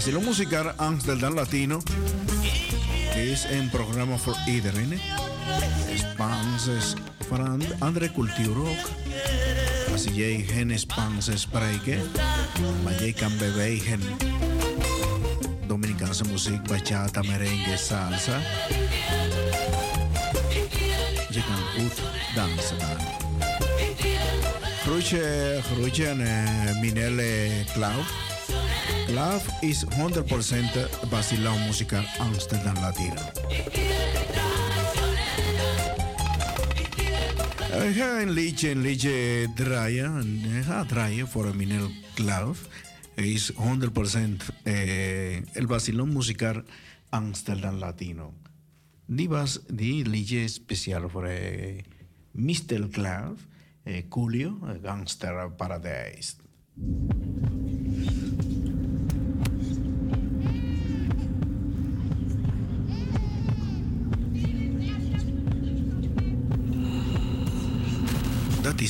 vacilón musical Amsterdam Latino is een programma voor iedereen. hè. Spaans and- andere cultuur ook. Als jij geen Spaans spreekt, maar jij kan bewegen. Dominicaanse muziek, bachata, merengue, salsa. Je kan goed dansen dan. Groetje, groetje aan eh, Minelle. Cloud is 100% Basilão muzikaal Amsterdam Latino. Ik ga een liedje, een liedje draaien. Ik ga draaien voor Minel Cloud. is 100% eh, el Basilón musical Amsterdam Latino. Die was die liedje speciaal voor eh, Mr. Cloud, eh, eh, Gangster Paradise.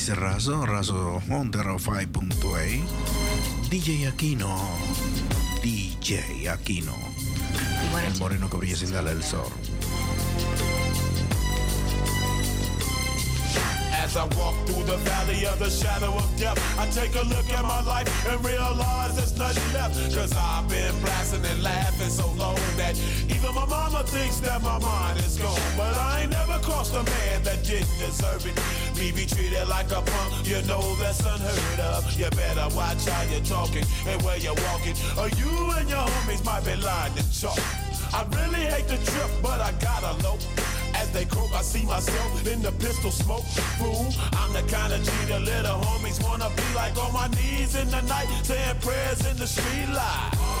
Dat is Razo, Razo 105.2. DJ Aquino, DJ Aquino. El moreno que brilla sin darle el sol. As I walk through the valley of the shadow of death, I take a look at my life and realize there's nothing left. Cause I've been blasting and laughing so long that even my mama thinks that my mind is gone. But I ain't never crossed a man that didn't deserve it. Me be treated like a punk, you know that's unheard of. You better watch how you're talking and where you're walking, or you and your homies might be lying to chalk. I really hate the trip, but I gotta low. As they croak, I see myself in the pistol smoke. Fool, I'm the kind of the little homies wanna be like on my knees in the night, saying prayers in the street light.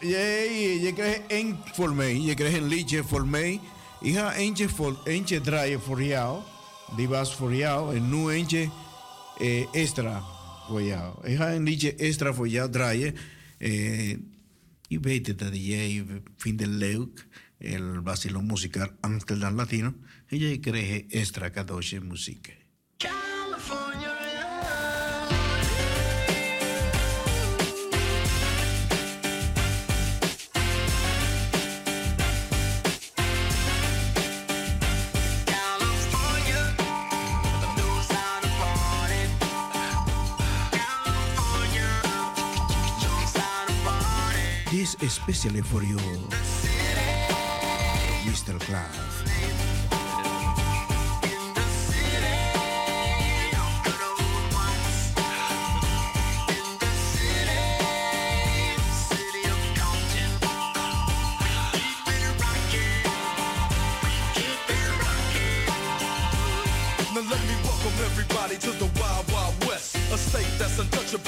Je krijgt één voor mij. Je krijgt een liedje voor mij. Ik ga eentje, voor, eentje draaien voor jou. Die was voor jou. En eentje eh, extra. Ik ga een liedje extra voor jou draaien. Eh, weet het dat jij vindt het leuk. El vacilón musical Amsterdam Latino. En jij krijgt extra cadeautje muziek. Especially for you, Mr. Cloud.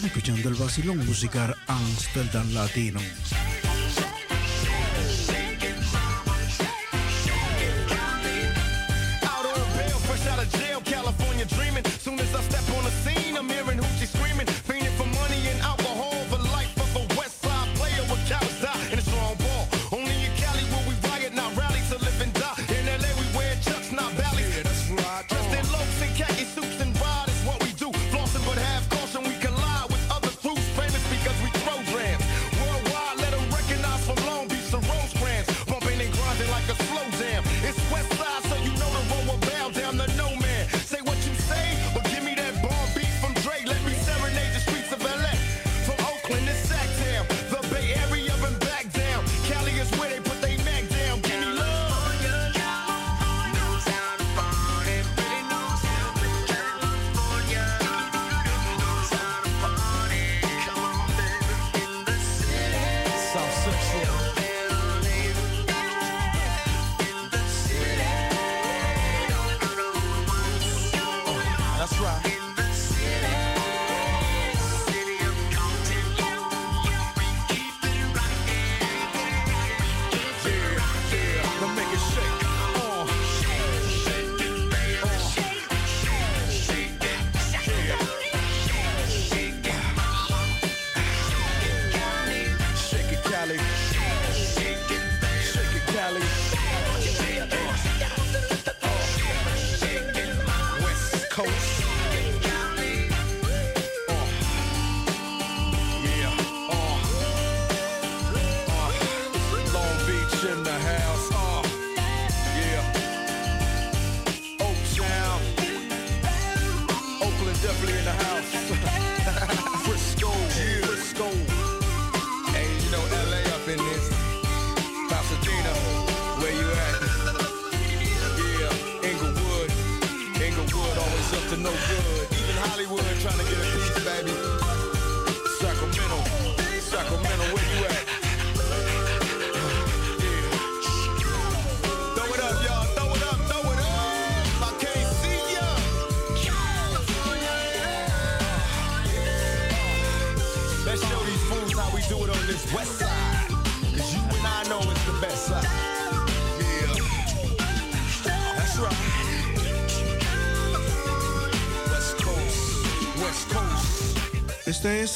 Están escuchando el vacilón musical Amsterdam Latino.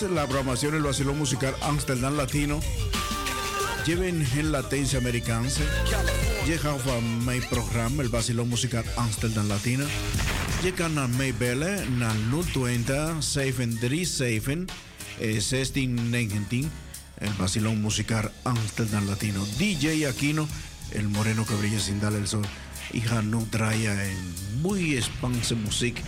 es la programación El Vacilón Musical Amsterdam Latino. Lleven en latencia americanse. Llegan a mi programa El Vacilón Musical Amsterdam Latino. Llegan a mi belle na 020 737 1619. El Vacilón Musical Amsterdam Latino. DJ Aquino, el moreno que brilla sin darle el sol. Hija no traía en muy expanse music.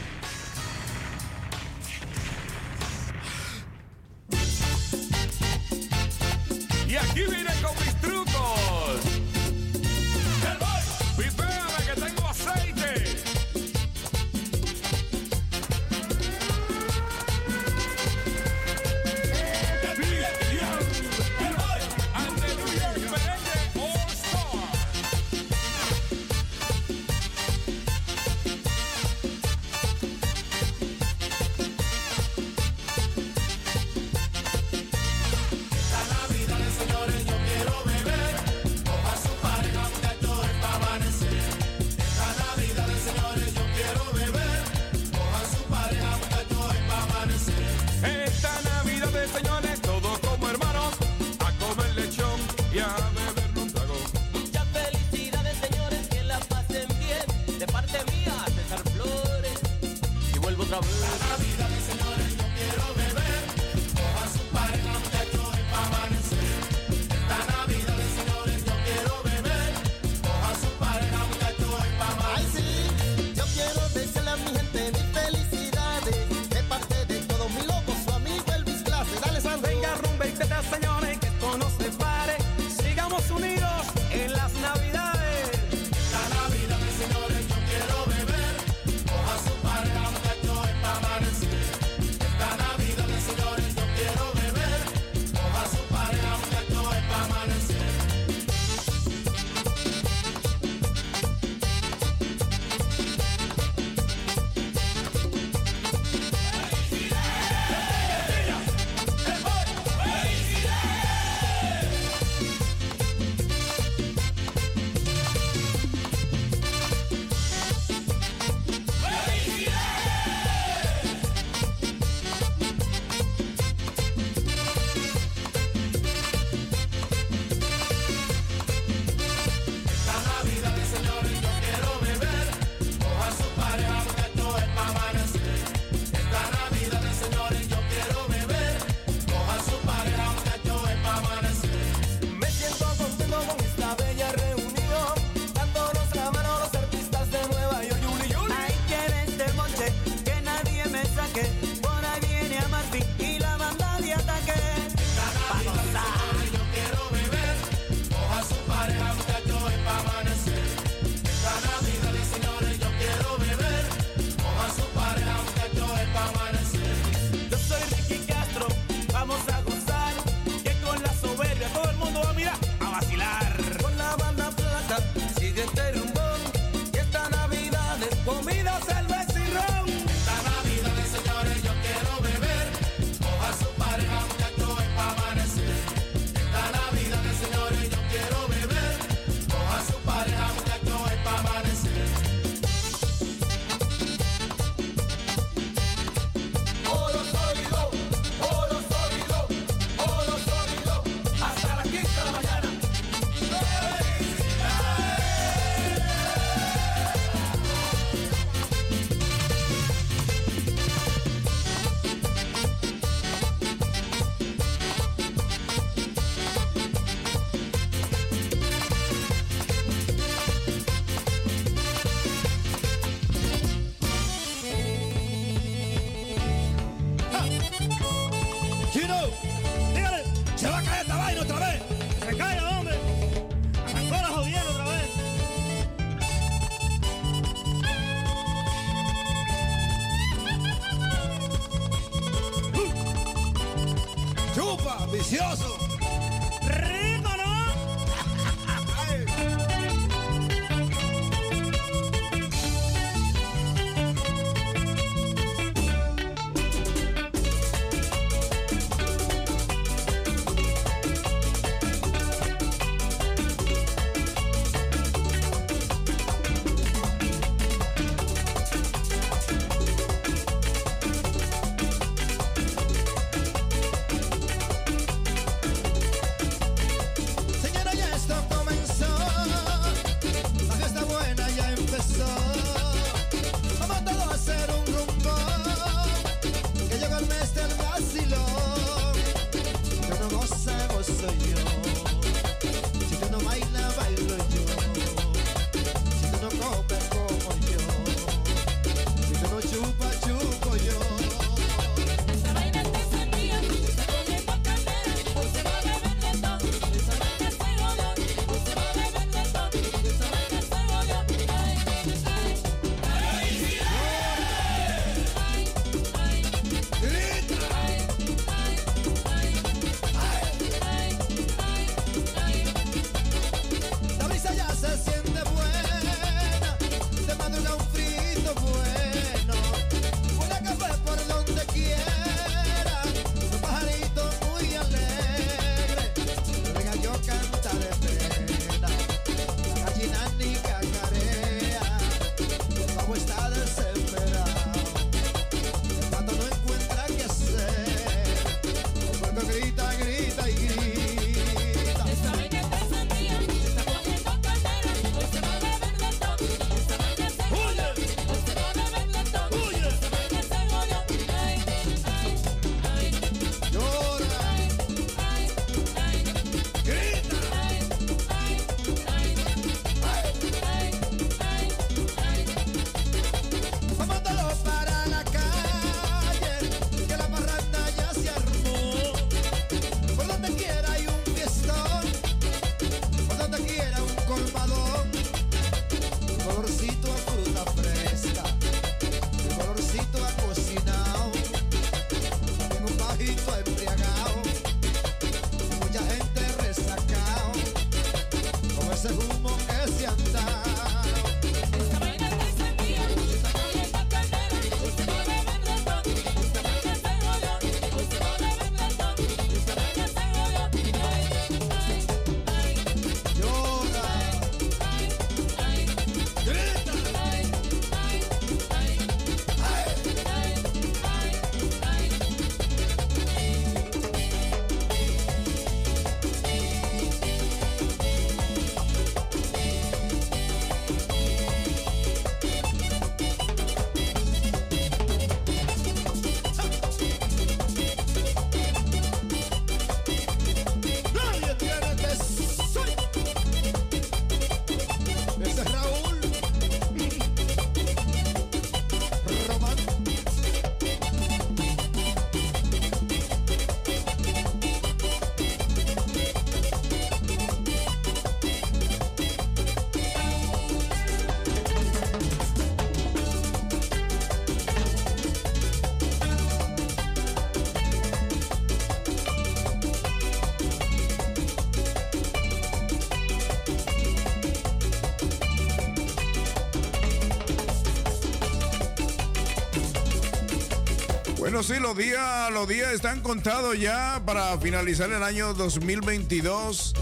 Bueno, sí, los días, los días están contados ya para finalizar el año 2022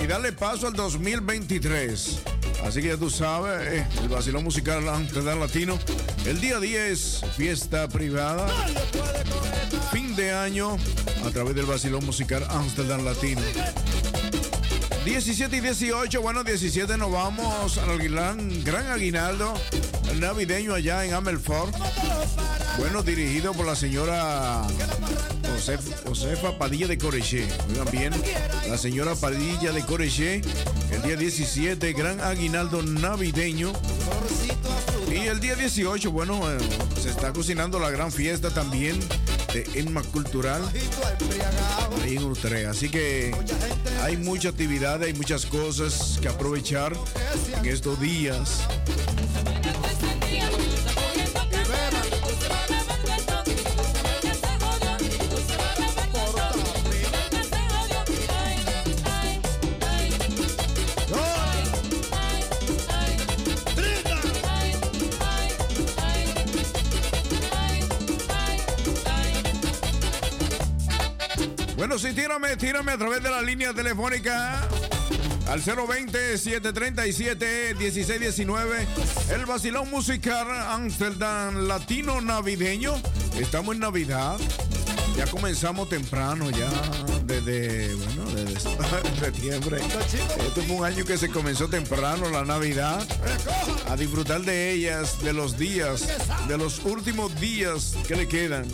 y darle paso al 2023. Así que ya tú sabes, eh, el vacilón musical Amsterdam Latino. El día 10, fiesta privada. Fin de año a través del vacilón musical Amsterdam Latino. 17 y 18, bueno, 17 nos vamos al gran, gran aguinaldo navideño allá en Amelfort. Bueno, dirigido por la señora Josef- Josefa Padilla de Coreché. Oigan bien, la señora Padilla de Coreché, el día 17, gran aguinaldo navideño. Y el día 18, bueno, eh, se está cocinando la gran fiesta también de Enma Cultural ahí en Utrecht. Así que hay mucha actividad, hay muchas cosas que aprovechar en estos días. Bueno, sí, tírame, tírame a través de la línea telefónica al 020-737-1619. El vacilón musical Amsterdam Latino Navideño. Estamos en Navidad. Ya comenzamos temprano, ya desde, bueno, desde septiembre. Este fue un año que se comenzó temprano, la Navidad. A disfrutar de ellas, de los días, de los últimos días que le quedan.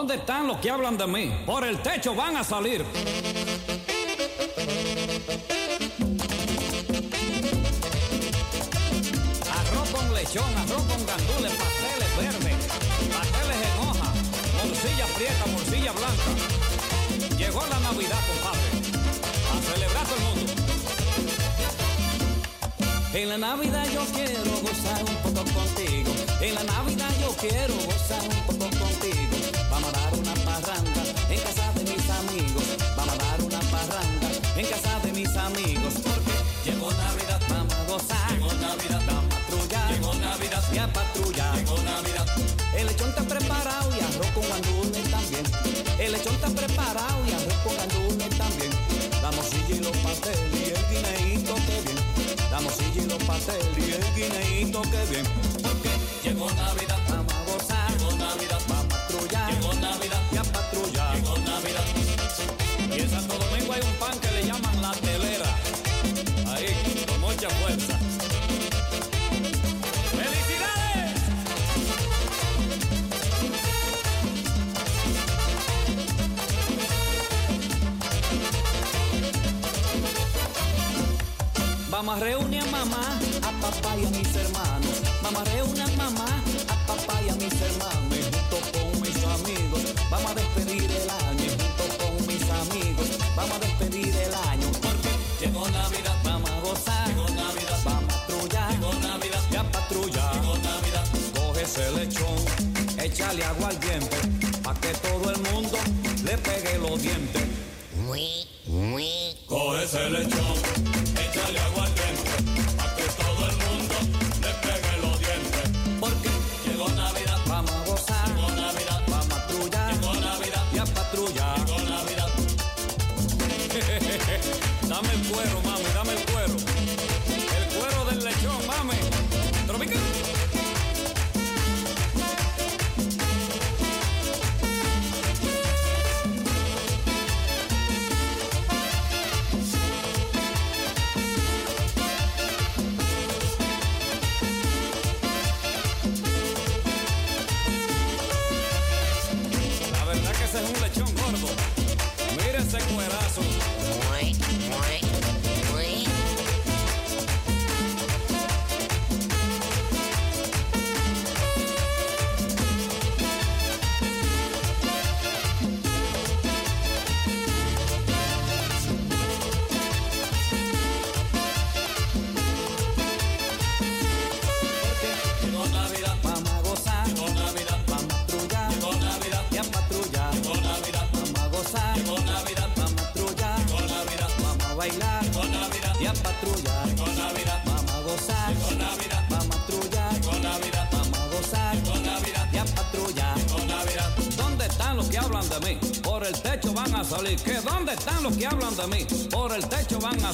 ¿Dónde están los que hablan de mí? Por el techo van a salir. Arroz con lechón, arroz con gandules, pasteles verdes, pasteles en hoja, morcilla prieta, morcilla blanca. Llegó la Navidad, compadre, a celebrar todo el mundo. En la Navidad yo quiero gozar un poco contigo. En la Navidad yo quiero gozar un poco contigo. lechón está preparado y arroz con gandules también. La morcilla y los pasteles y el guineíto que bien. La morcilla y los pasteles y el guineíto que bien. Porque llegó Navidad. reunir.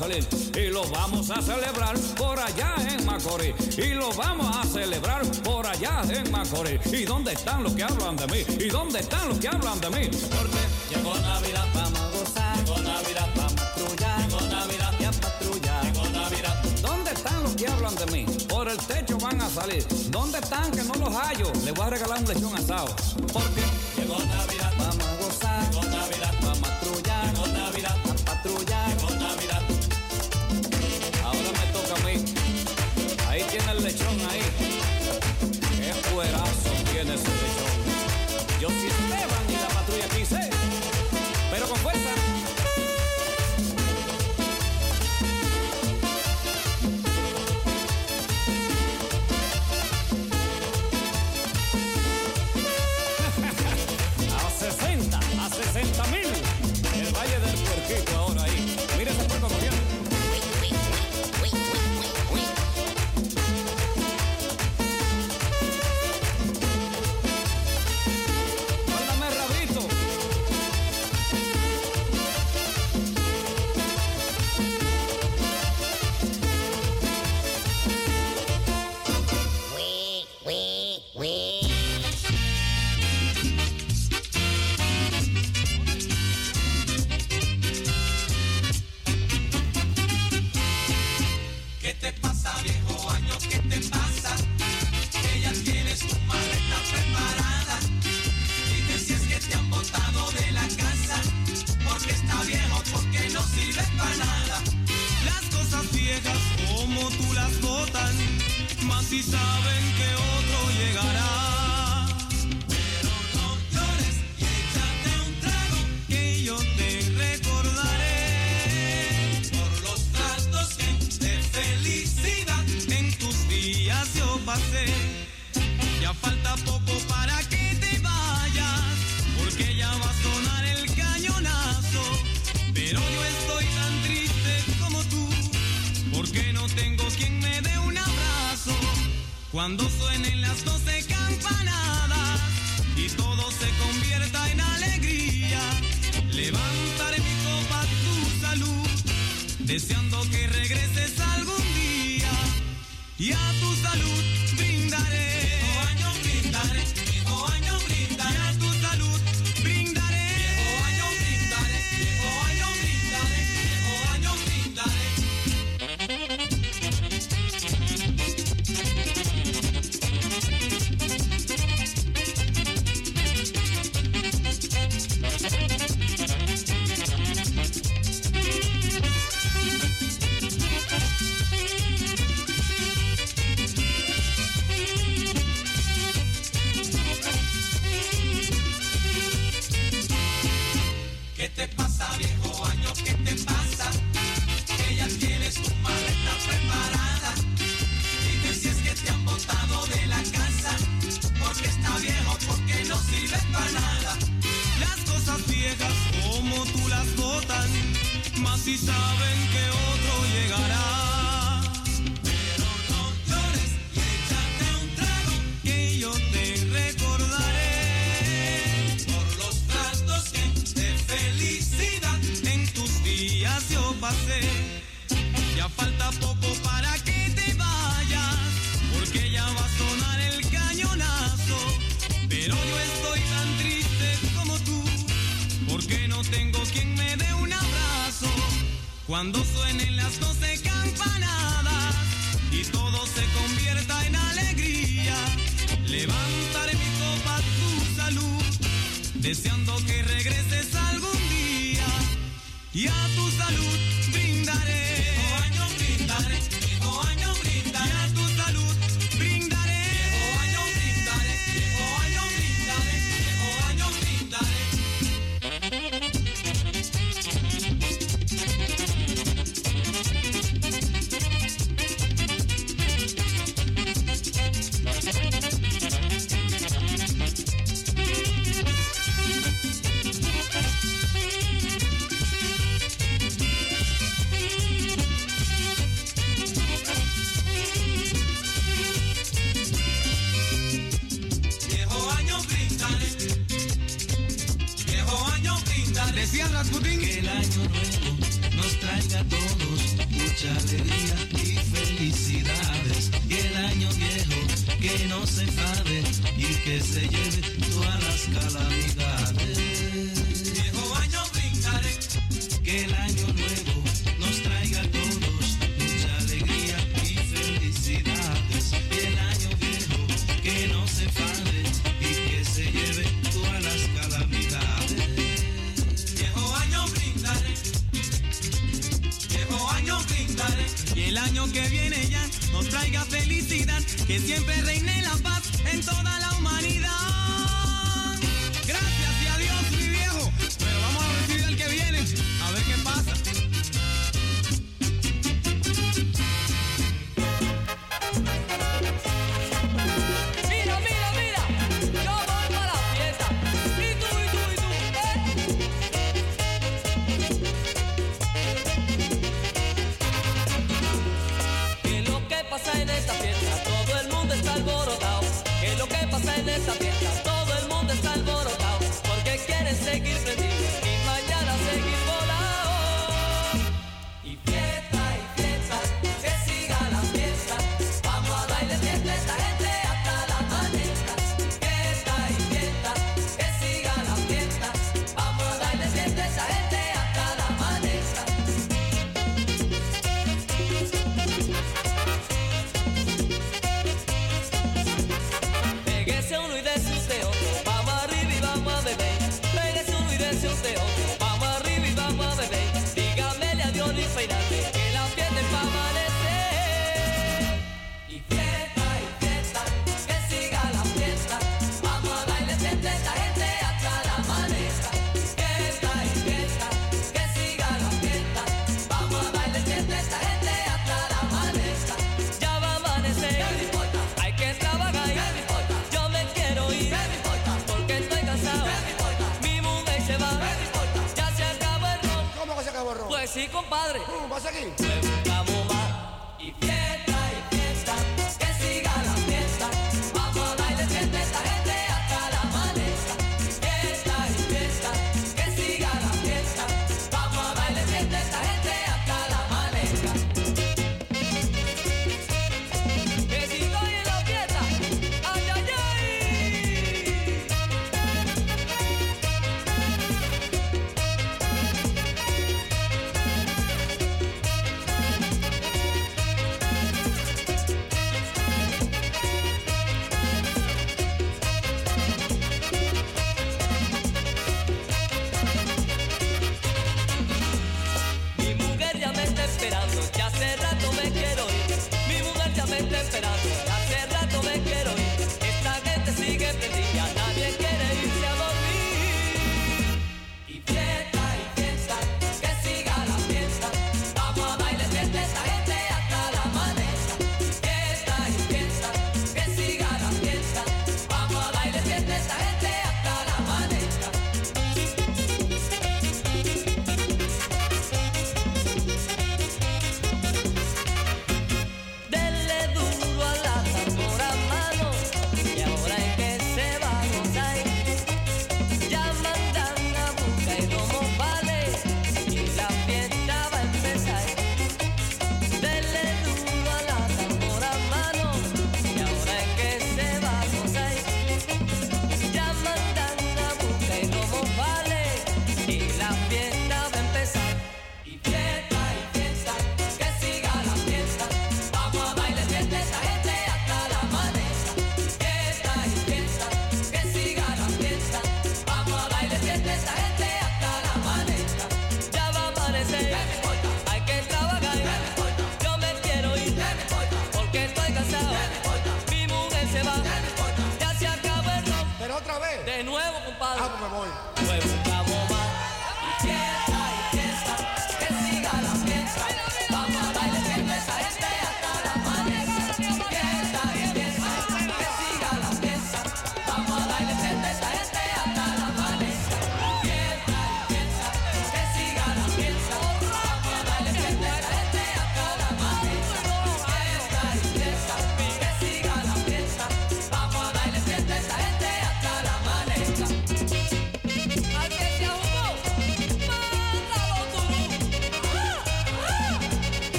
salir y lo vamos a celebrar por allá en Macorís y lo vamos a celebrar por allá en Macorís. ¿Y dónde están los que hablan de mí? ¿Y dónde están los que hablan de mí?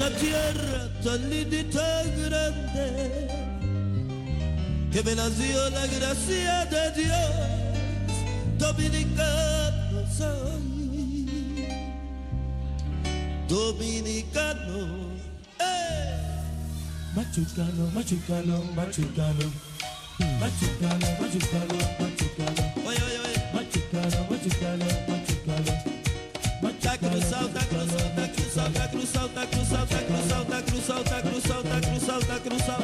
Una tierra tan grande que me nació la gracia de Dios. Dominicano soy, dominicano. ¡Eh! Machucano, machucano, machucano. Machucano, machucano, machucano. da cruz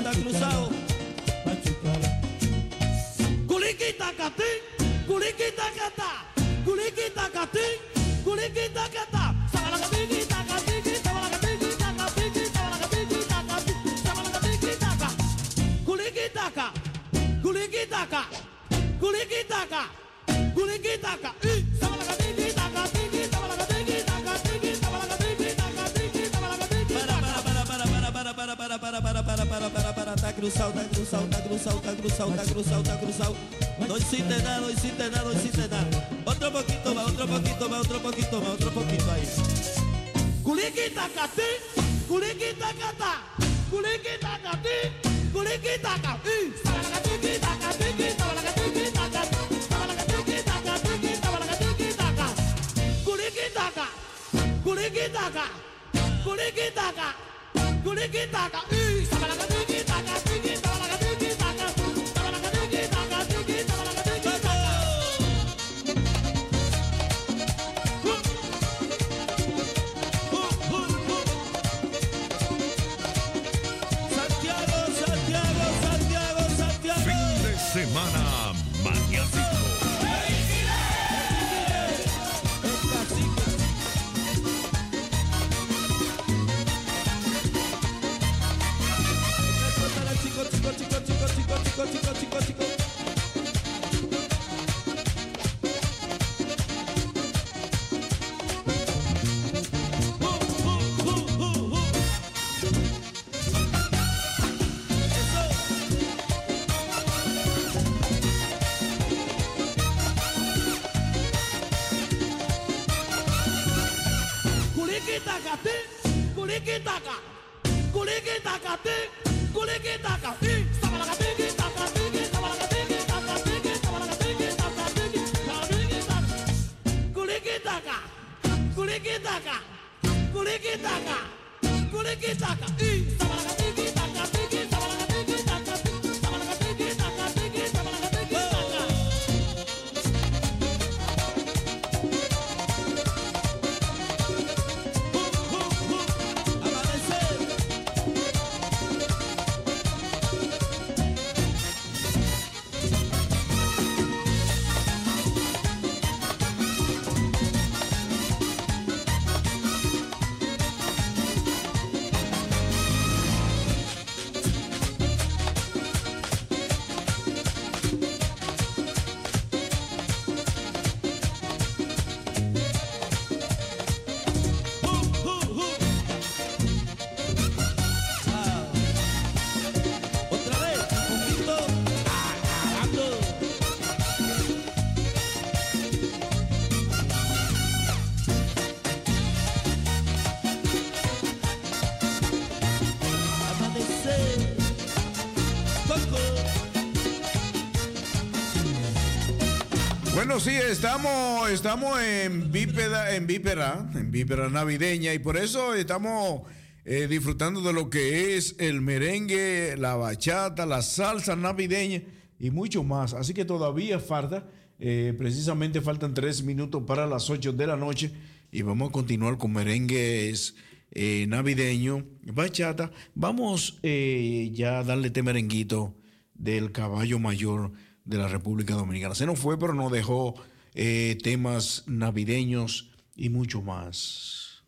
sí, estamos, estamos en vípeda, en vípera, en vípera navideña, y por eso estamos eh, disfrutando de lo que es el merengue, la bachata, la salsa navideña y mucho más. Así que todavía falta, eh, precisamente faltan tres minutos para las ocho de la noche, y vamos a continuar con merengues eh, navideño, bachata. Vamos eh, ya a darle este merenguito del caballo mayor de la República Dominicana. Se nos fue, pero nos dejó eh, temas navideños y mucho más.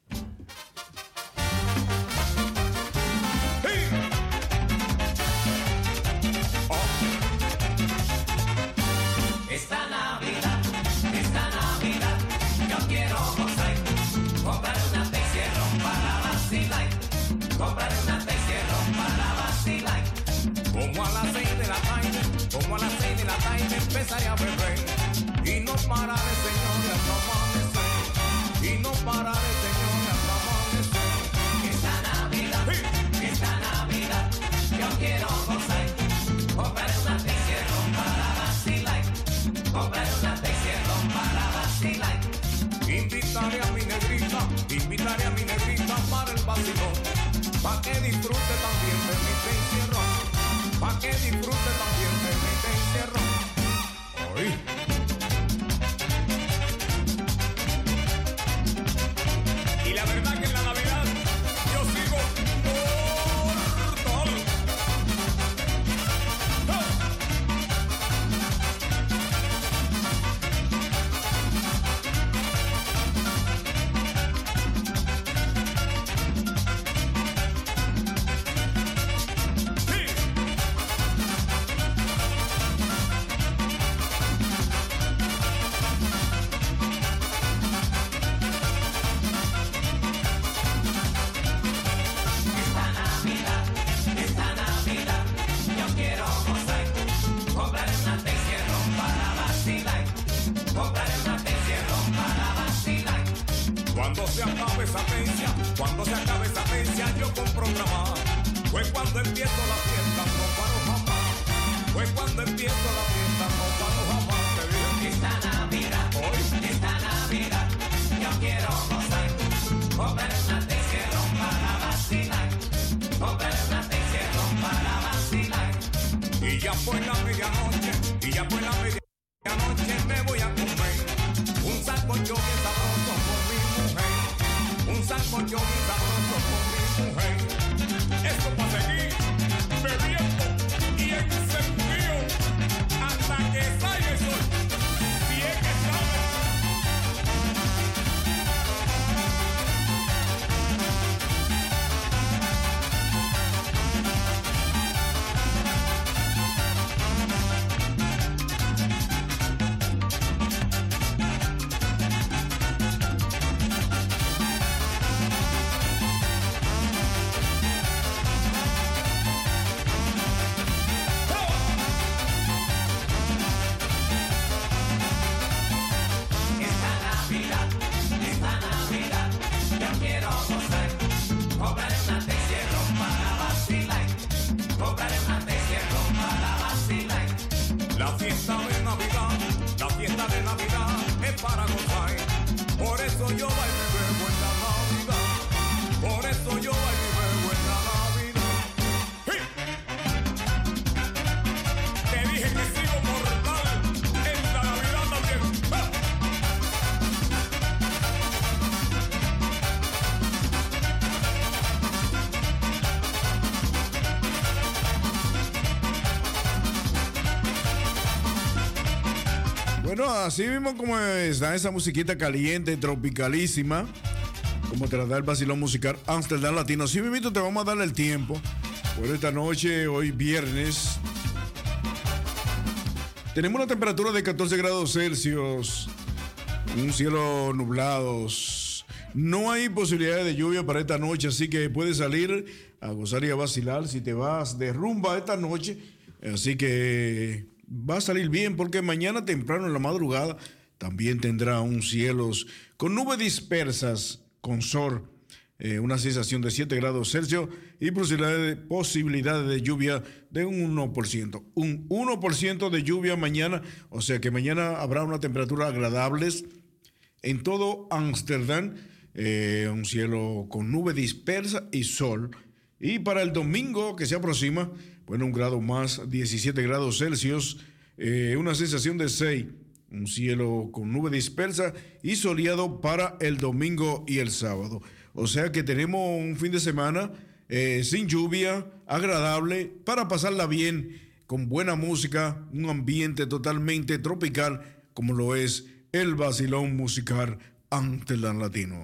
Pararé, señores, hasta amanecer. Y no pararé, señores, hasta amanecer. Esta Navidad, esta Navidad, yo quiero gozar. Compraré una Texierro para vacilar. Compraré una Texierro para vacilar. Invitaré a mi negrita, invitaré a mi negrita para el vacilón. Pa' que disfrute también de mi encierro. Pa' que disfrute también de mi encierro. Oí. Un así mismo como está esa musiquita caliente, tropicalísima, como te la da el vacilón musical Amsterdam Latino. Así mismo te vamos a dar el tiempo por esta noche, hoy viernes. Tenemos una temperatura de 14 grados Celsius, un cielo nublado. No hay posibilidad de lluvia para esta noche, así que puedes salir a gozar y a vacilar si te vas de rumba esta noche. Así que va a salir bien porque mañana temprano en la madrugada también tendrá un cielos con nubes dispersas, con sol, eh, una sensación de 7 grados Celsius y posibilidades de, posibilidades de lluvia de un 1%. Un 1% de lluvia mañana, o sea que mañana habrá una temperatura agradable en todo Ámsterdam, eh, un cielo con nube dispersa y sol. Y para el domingo que se aproxima, bueno, un grado más, 17 grados Celsius, eh, una sensación de 6, un cielo con nube dispersa y soleado para el domingo y el sábado. O sea que tenemos un fin de semana eh, sin lluvia, agradable, para pasarla bien, con buena música, un ambiente totalmente tropical, como lo es el vacilón musical Amsterdam Latino.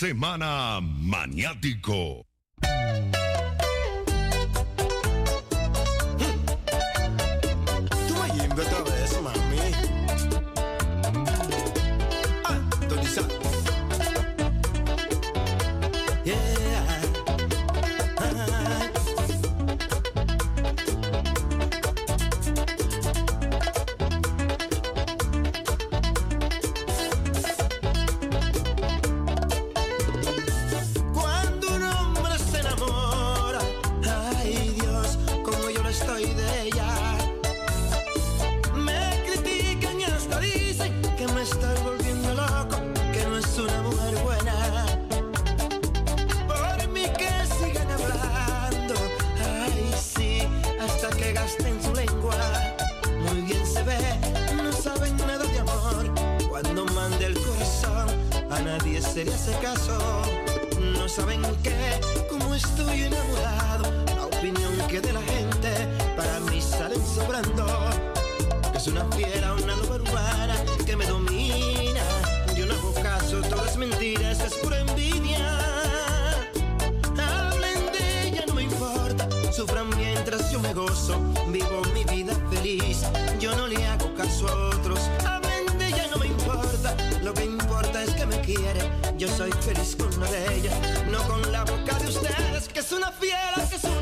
Semana Maniático. yo no le hago caso a otros. A Wendy ya no me importa, lo que importa es que me quiere. Yo soy feliz con una de ellas, no con la boca de ustedes, que es una fiera, que es una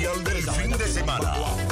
especial del fin de semana.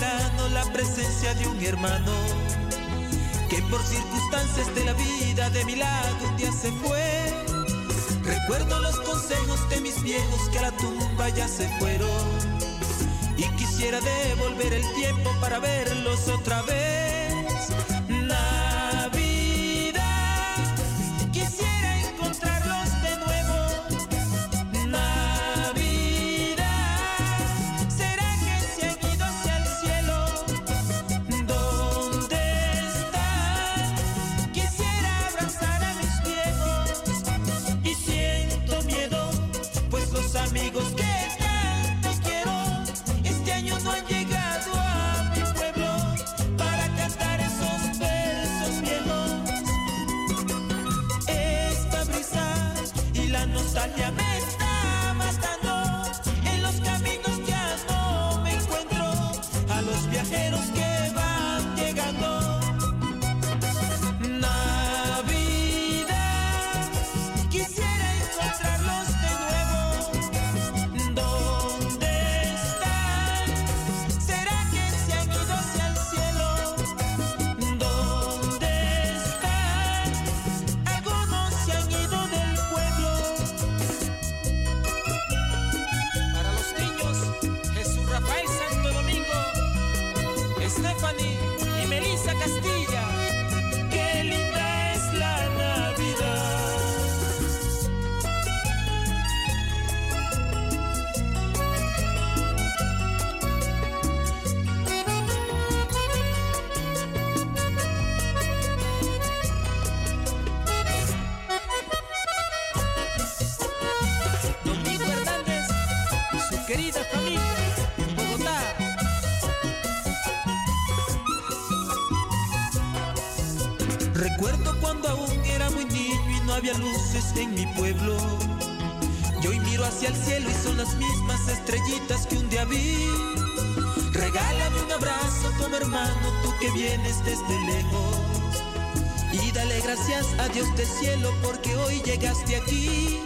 la presencia de un hermano que por circunstancias de la vida de mi lado un día se fue. Recuerdo los consejos de mis viejos que a la tumba ya se fueron y quisiera devolver el tiempo para verlos otra vez. que vienes desde lejos. Y dale gracias a Dios del cielo porque hoy llegaste aquí.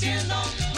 cielo.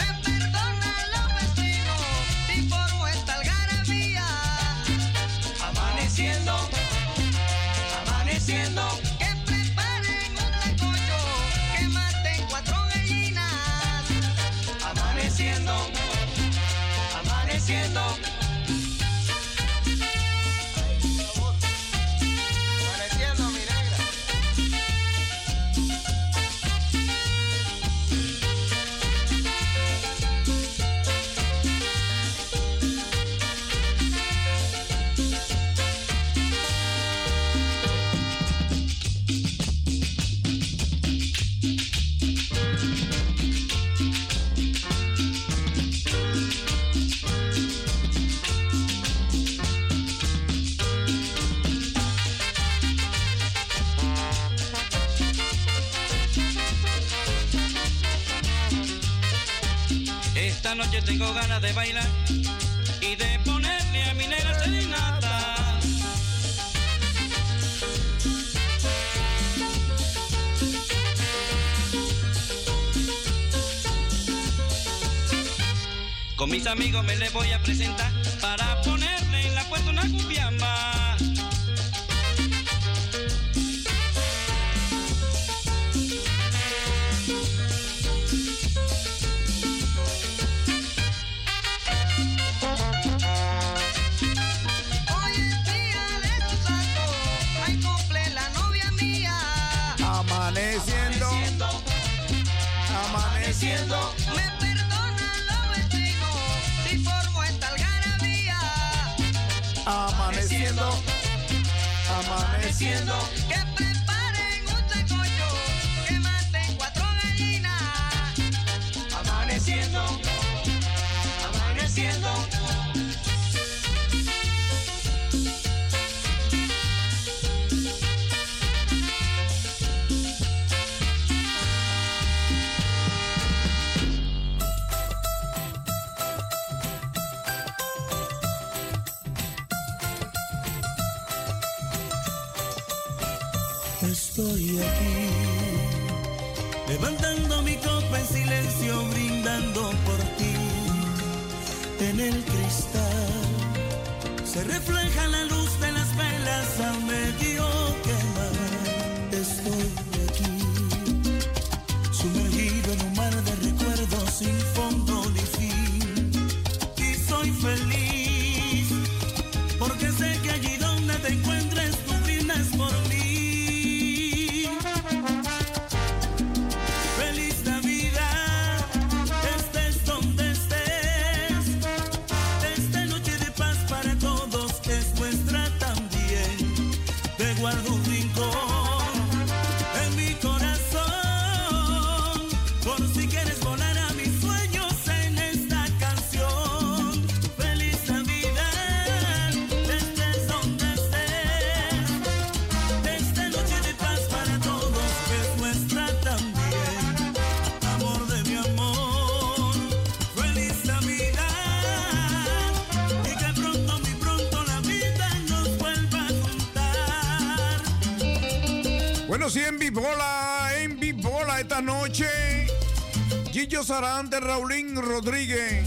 Sarante, Raulín Rodríguez,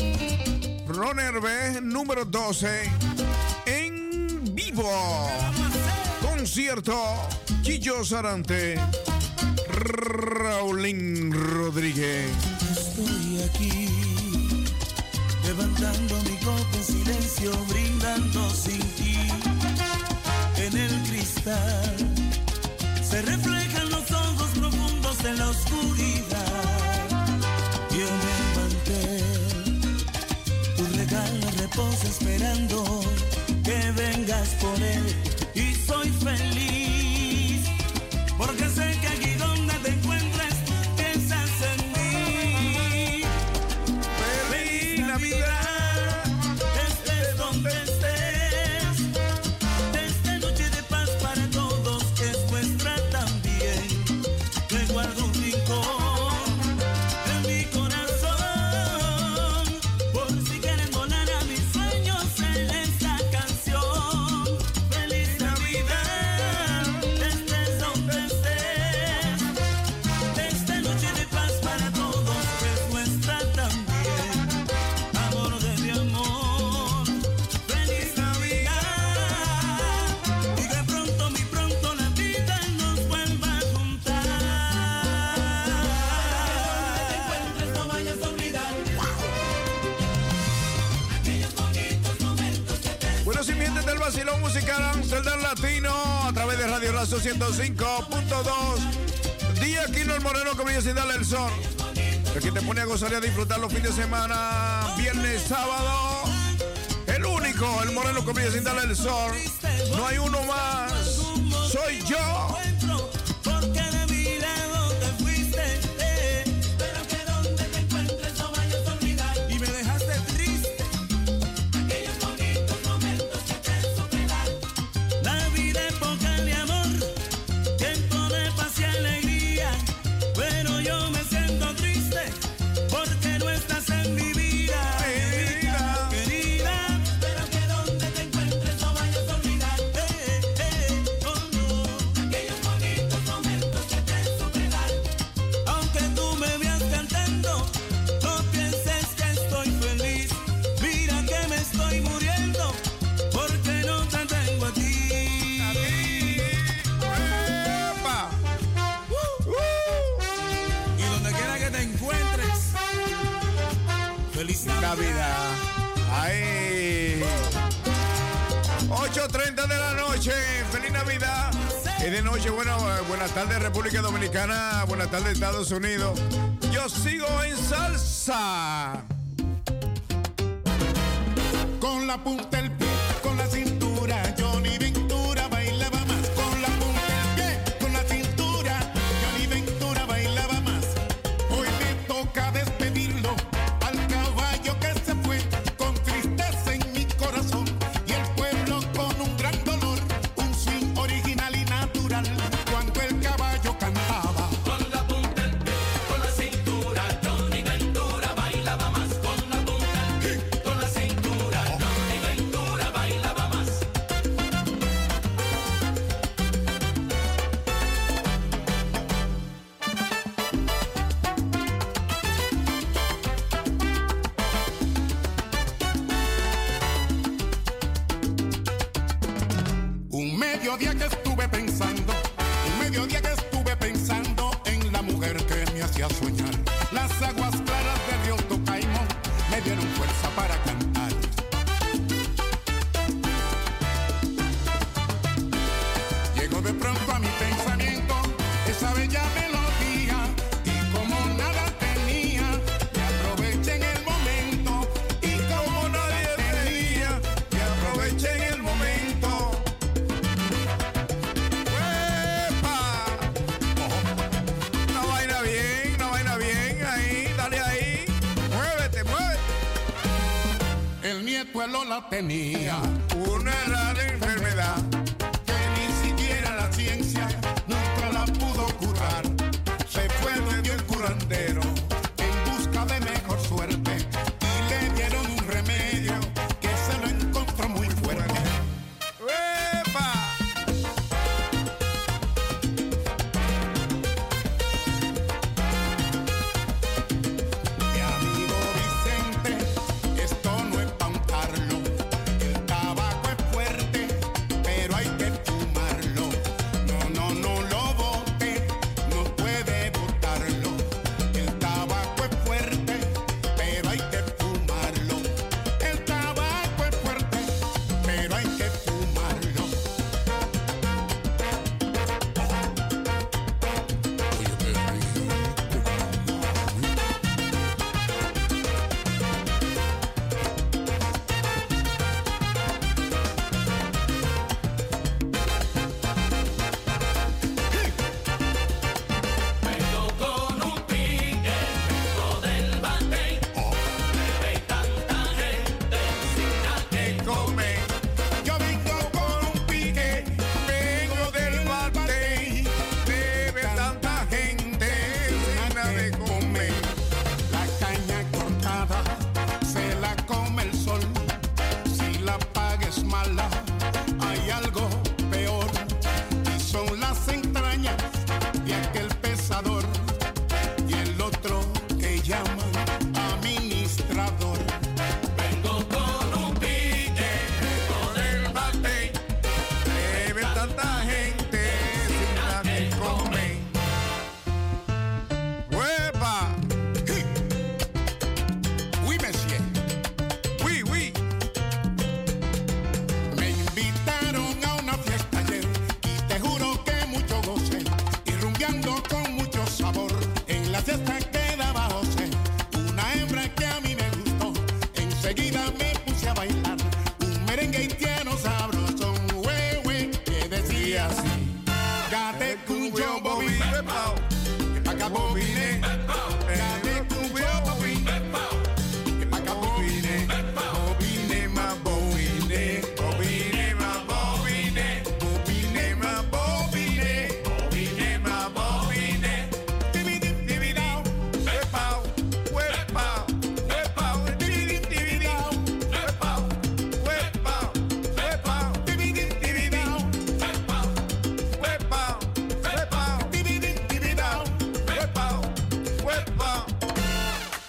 Ron Herbe, número 12, en vivo. Concierto Chillo Sarante. feliz Navidad. Es de noche, bueno, buenas tardes República Dominicana, buenas tardes Estados Unidos. Yo sigo en salsa. Con la punta del. pie suelo la tenía.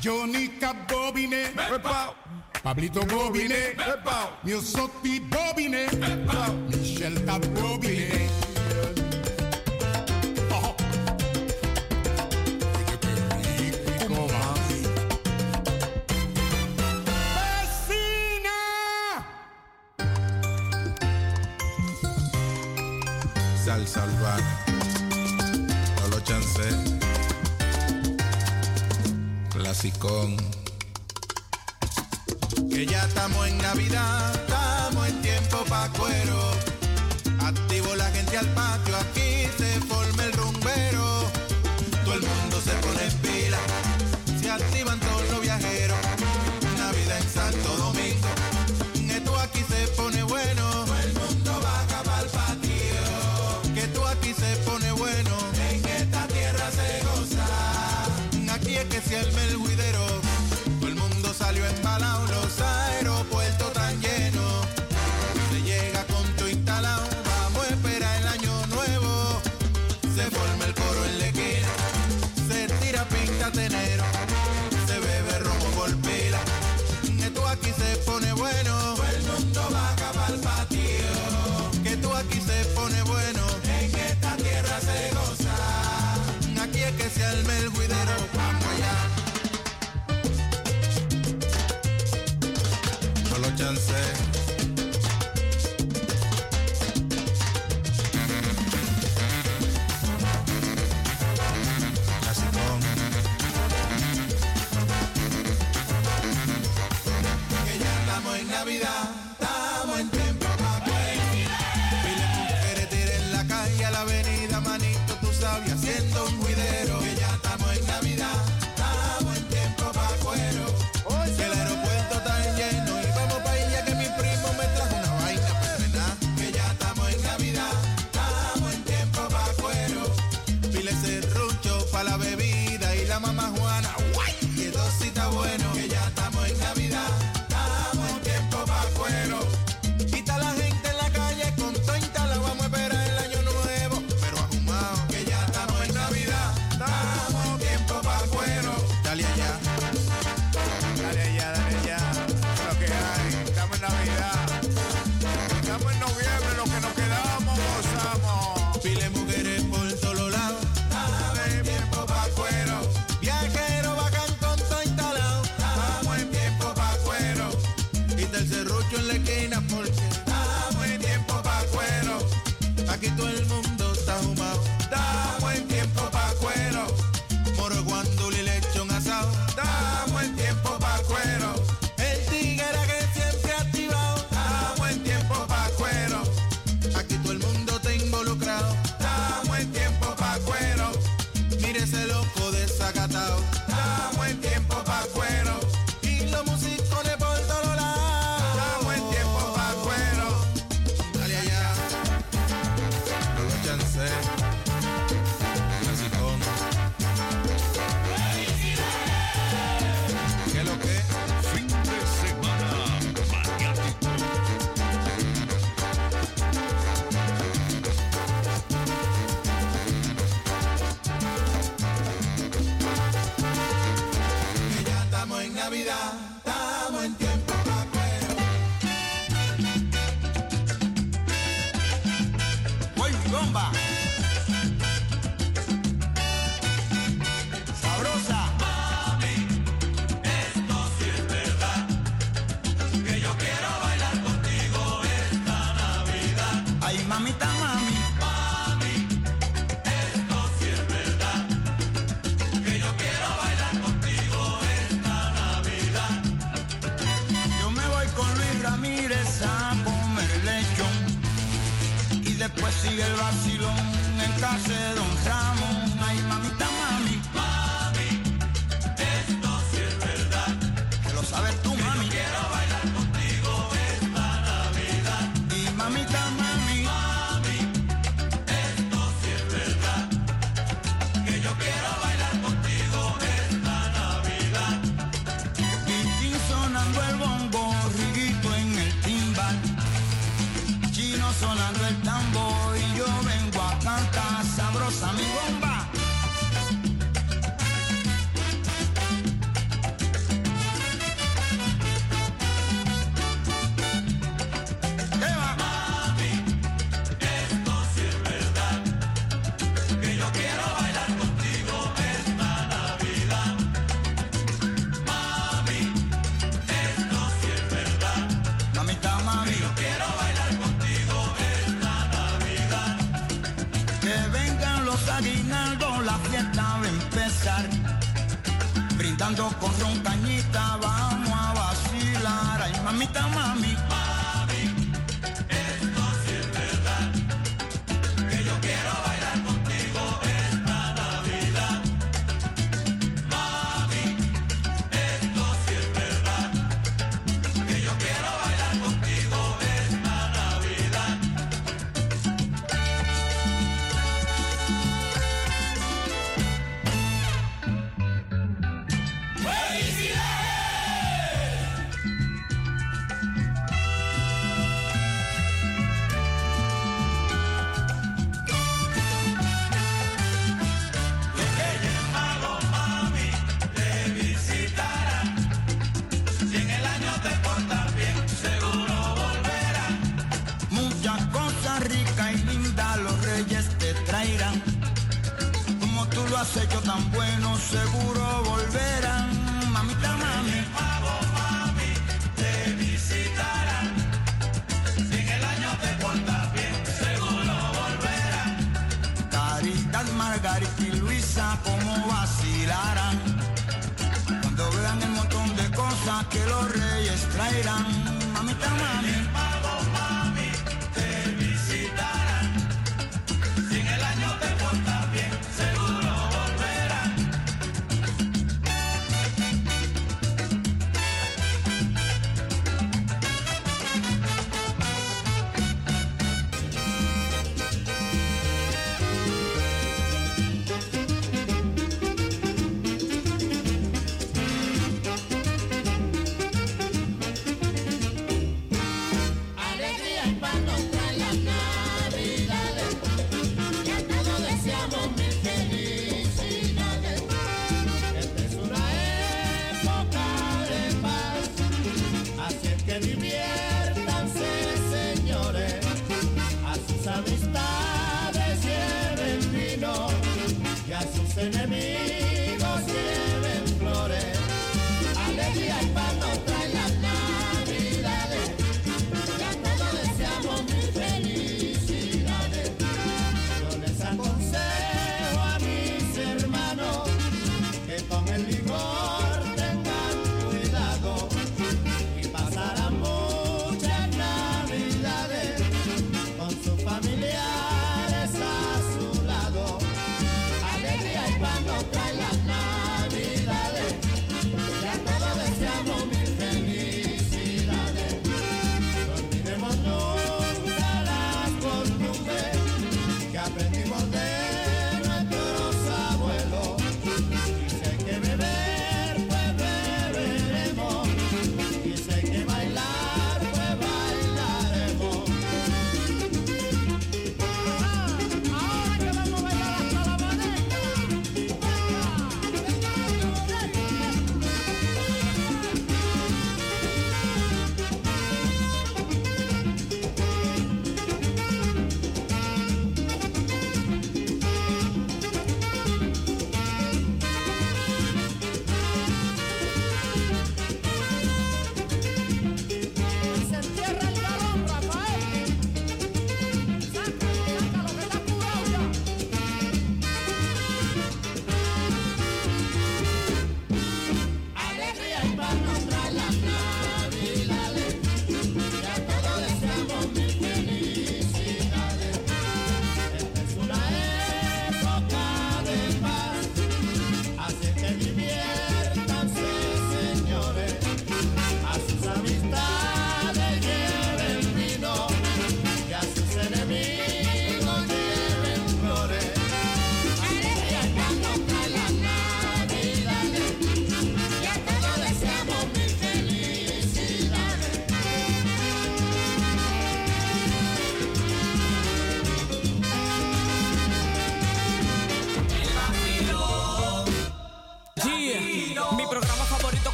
Jonica Bobine, Pablito Bobine, Mio Sotti Bobine, Michel Tabobine. Oh. Que ya estamos en Navidad, estamos en tiempo pa' cuero. Activo la gente al patio aquí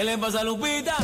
¿Qué le pasa a Lupita?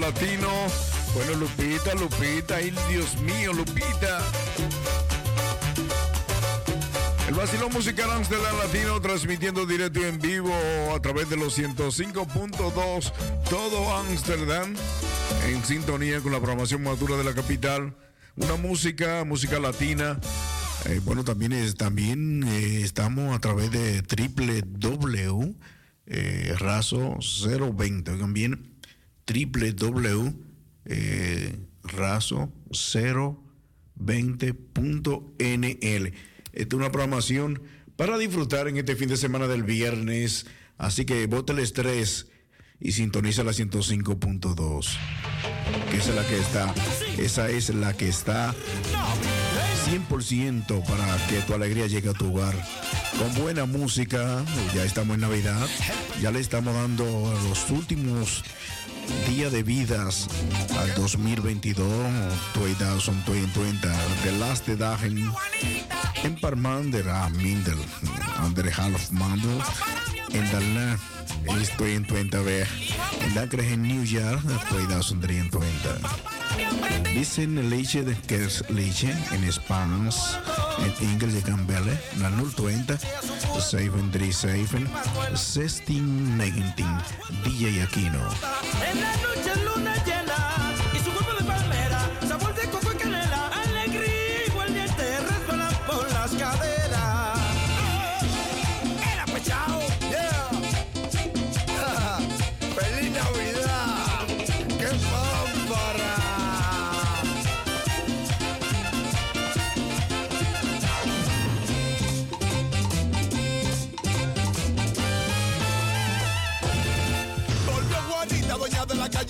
Latino. Bueno, Lupita, Lupita, ay Dios mío, Lupita. El vacilón musical Amsterdam Latino transmitiendo directo y en vivo a través de los 105.2 todo Amsterdam en sintonía con la programación madura de la capital. Una música, música latina. Eh, bueno, también, es, también eh, estamos a través de triple eh, raso 020. Oigan www.raso020.nl. Eh, Esta es una programación para disfrutar en este fin de semana del viernes. Así que bote el estrés y sintoniza la 105.2. Que esa es la que está. Esa es la que está 100% para que tu alegría llegue a tu hogar. Con buena música, ya estamos en Navidad, ya le estamos dando los últimos días de vidas al 2022, 2020, de last dagen en Parmander a Mindel, under half mandel, en Dalna is 2020 weer. En dan krijg je nieuwjaar 2023. Een liedje, de kerstliedje in Spaans. In Engels je kan bellen naar 020 737 1619. DJ Aquino. En la noche luna llena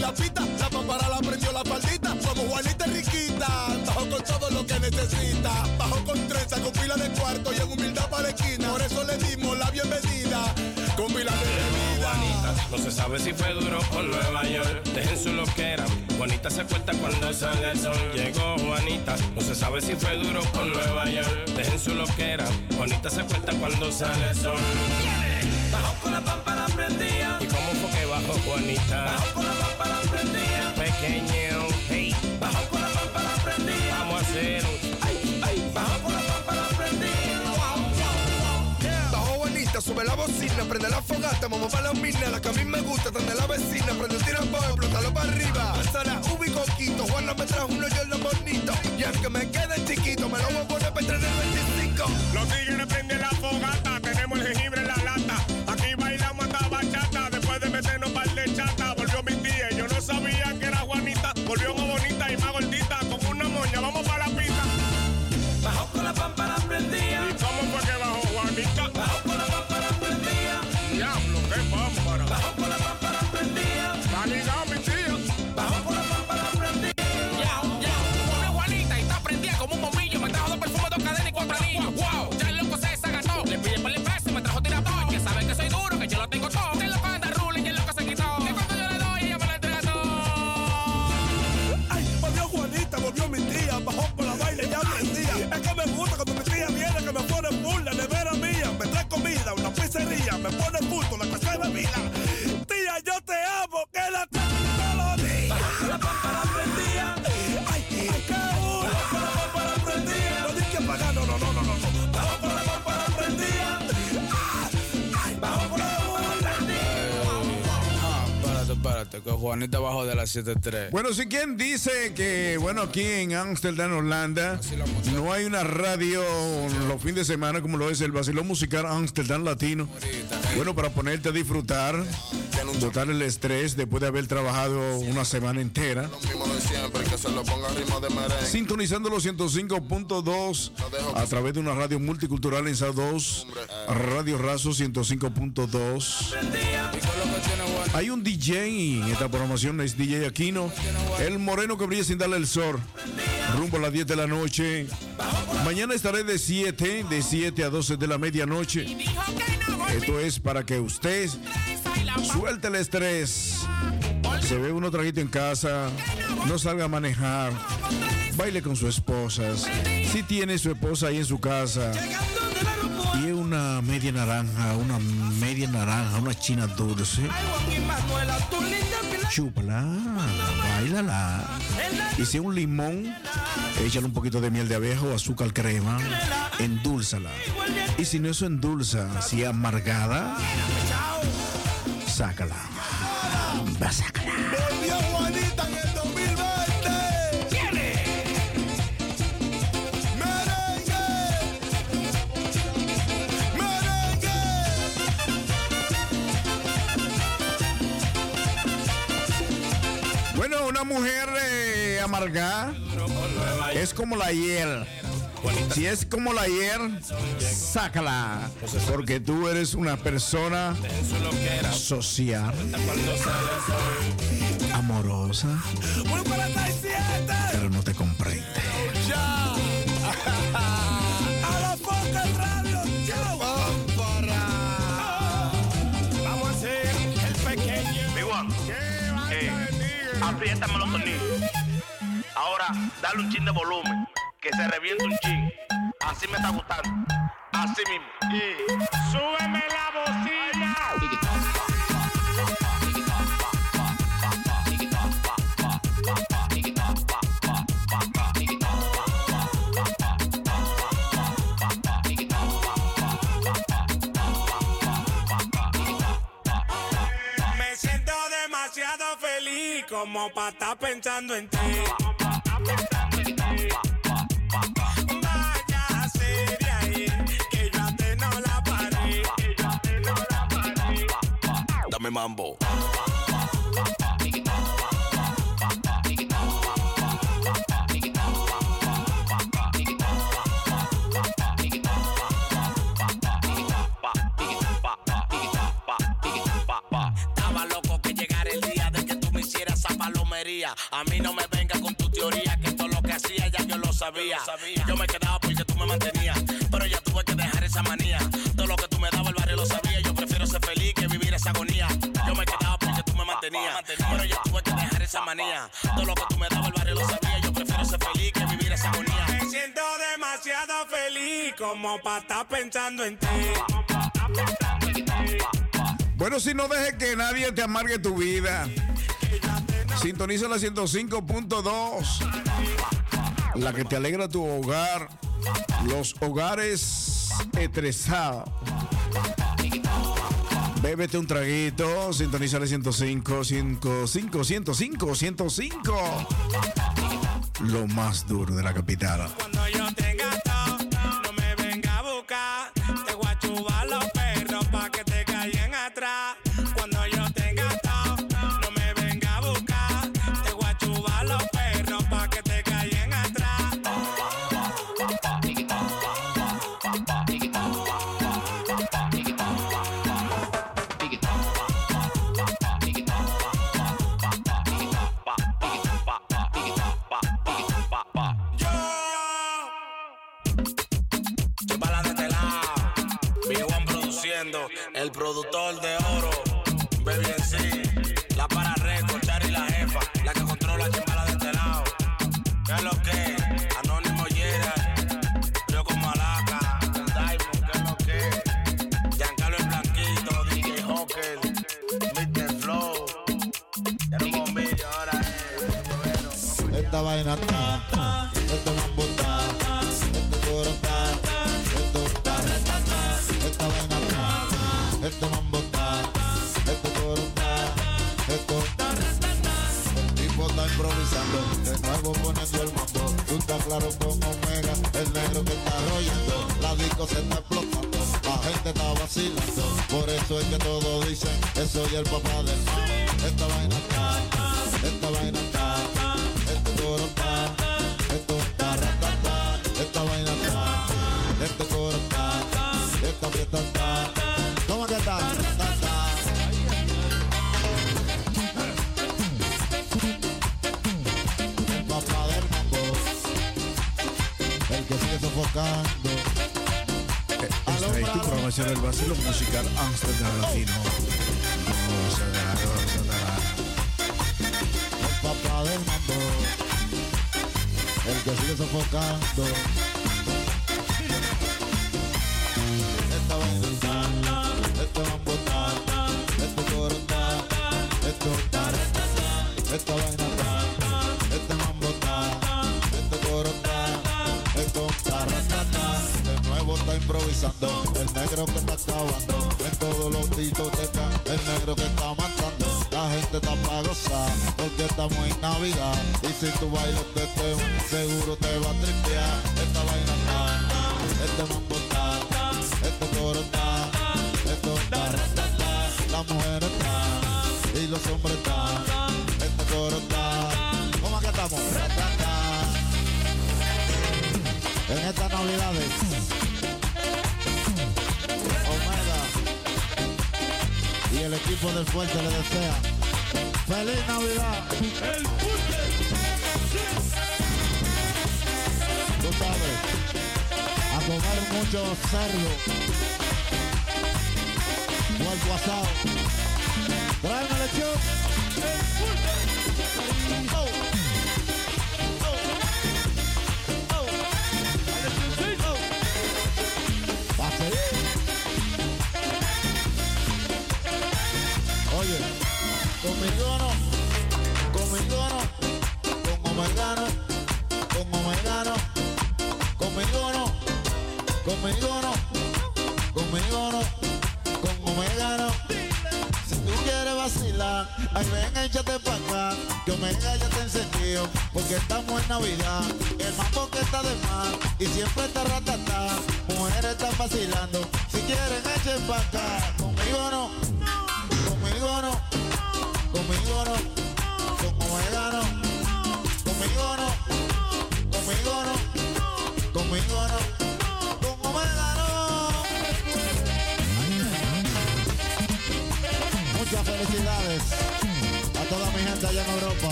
la y pita. La pámpara la prendió la faldita. Como Juanita es riquita, bajo con todo lo que necesita. Bajo con trenza, con pila de cuarto y en humildad para la esquina. Por eso le dimos la bienvenida. Con pila de bebida. Juanita, no se sabe si fue duro por Nueva York. Dejen su loquera. Juanita se cuenta cuando sale el sol. Llegó Juanita, no se sabe si fue duro por Nueva York. Dejen su loquera. Juanita se cuenta cuando sale el sol. Bajó con la pámpara prendida. ¿Y cómo fue que bajó Juanita? Bajó con la pámpara prendida. Pequeño, hey, Bajó con la pámpara prendida. vamos a hacer un Ay, ay, bajó con la pámpara prendida. Bajo bonita, sube la bocina, prende la fogata, vamos para la mina, la que a mí me gusta, donde la vecina, prende el tirambo, explótalo para arriba. Sara, ubico quito, Juana me trajo uno yo lo bonito, y aunque me quede chiquito, me lo voy a poner para entrar en el 25. Los tigres Juanita bajó de las 7.3. Bueno, si quien dice que, bueno, aquí en Amsterdam, Holanda, no hay una radio los fines de semana como lo es el Basilón Musical Amsterdam Latino. Bueno, para ponerte a disfrutar, botar el estrés después de haber trabajado una semana entera. Sintonizando los 105.2 a través de una radio multicultural en SAD2, Radio Razo 105.2. Hay un DJ en esta programación, es DJ Aquino, el moreno que brilla sin darle el sol, rumbo a las 10 de la noche. Mañana estaré de 7, de 7 a 12 de la medianoche. Esto es para que usted suelte el estrés. Se ve uno traguito en casa, no salga a manejar, baile con su esposa. Si tiene su esposa ahí en su casa es una media naranja, una media naranja, una china dulce, chúpala, bailala. Y si un limón, échale un poquito de miel de abeja o azúcar crema, endúlzala. Y si no eso endulza, si es amargada, sácala. Va, sácala. Una mujer eh, amargada es como la hiel. Si es como la hiel, sácala. Porque tú eres una persona social, amorosa, dale un chin de volumen. Que se reviente un chin. Así me está gustando. Así mismo. Y súbeme la bocina. Me siento demasiado feliz como para estar pensando en ti. Dame mambo. Estaba loco que llegara el día de que tú me hicieras esa palomería. A mí no me venga con tu teoría, que todo lo que hacía ya yo lo sabía. Yo me quedaba porque tú me mantenías, pero ya tuve que dejar esa manía. Mantenías, pero ya tuve que dejar esa manía. Todo lo que tú me dabas el barrio lo sabía. Yo prefiero ser feliz que vivir esa agonía. Me siento demasiado feliz como para estar pensando en ti. Bueno, si no dejes que nadie te amargue tu vida. Sintoniza la 105.2. La que te alegra tu hogar. Los hogares estresados. Bébete un traguito. Sintoniza la 105, 105, 105, 105. Lo más duro de la capital. Cuando yo tenga productor si tú bailas este gozarlo. Guaguasao.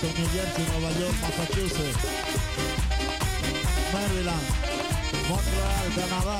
Boston, New Jersey, Nueva York, Massachusetts, Maryland, Montreal, Canadá,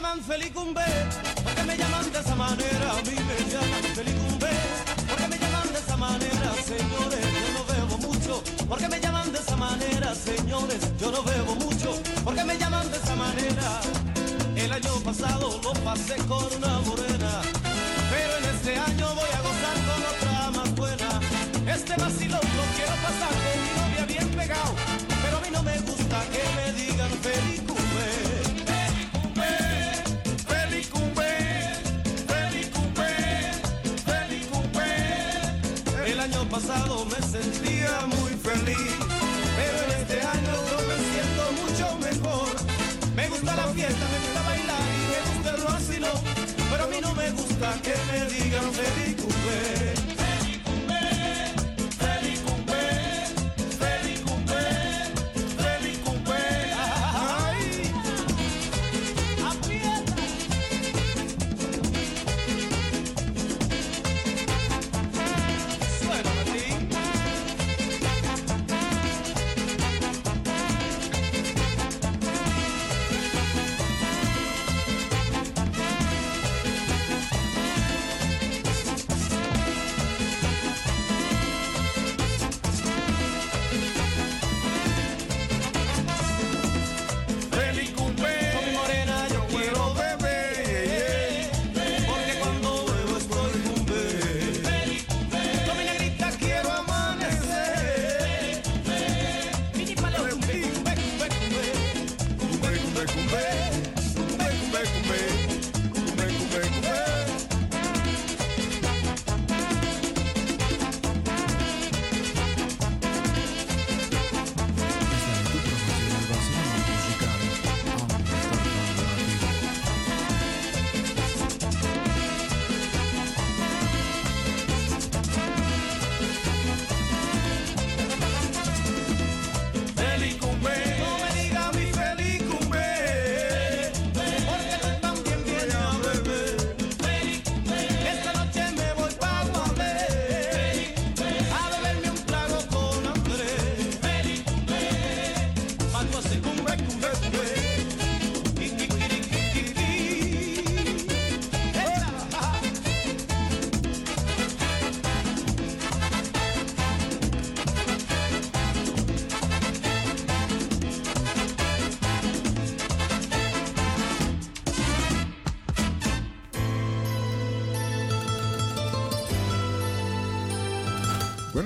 llaman Felicumbe, porque me llaman de esa manera, a mí me llaman Felicumbe, porque me llaman de esa manera, señores, yo no bebo mucho, porque me llaman de esa manera, señores, yo no bebo mucho, porque me llaman de esa manera. El año pasado lo pasé con una borracha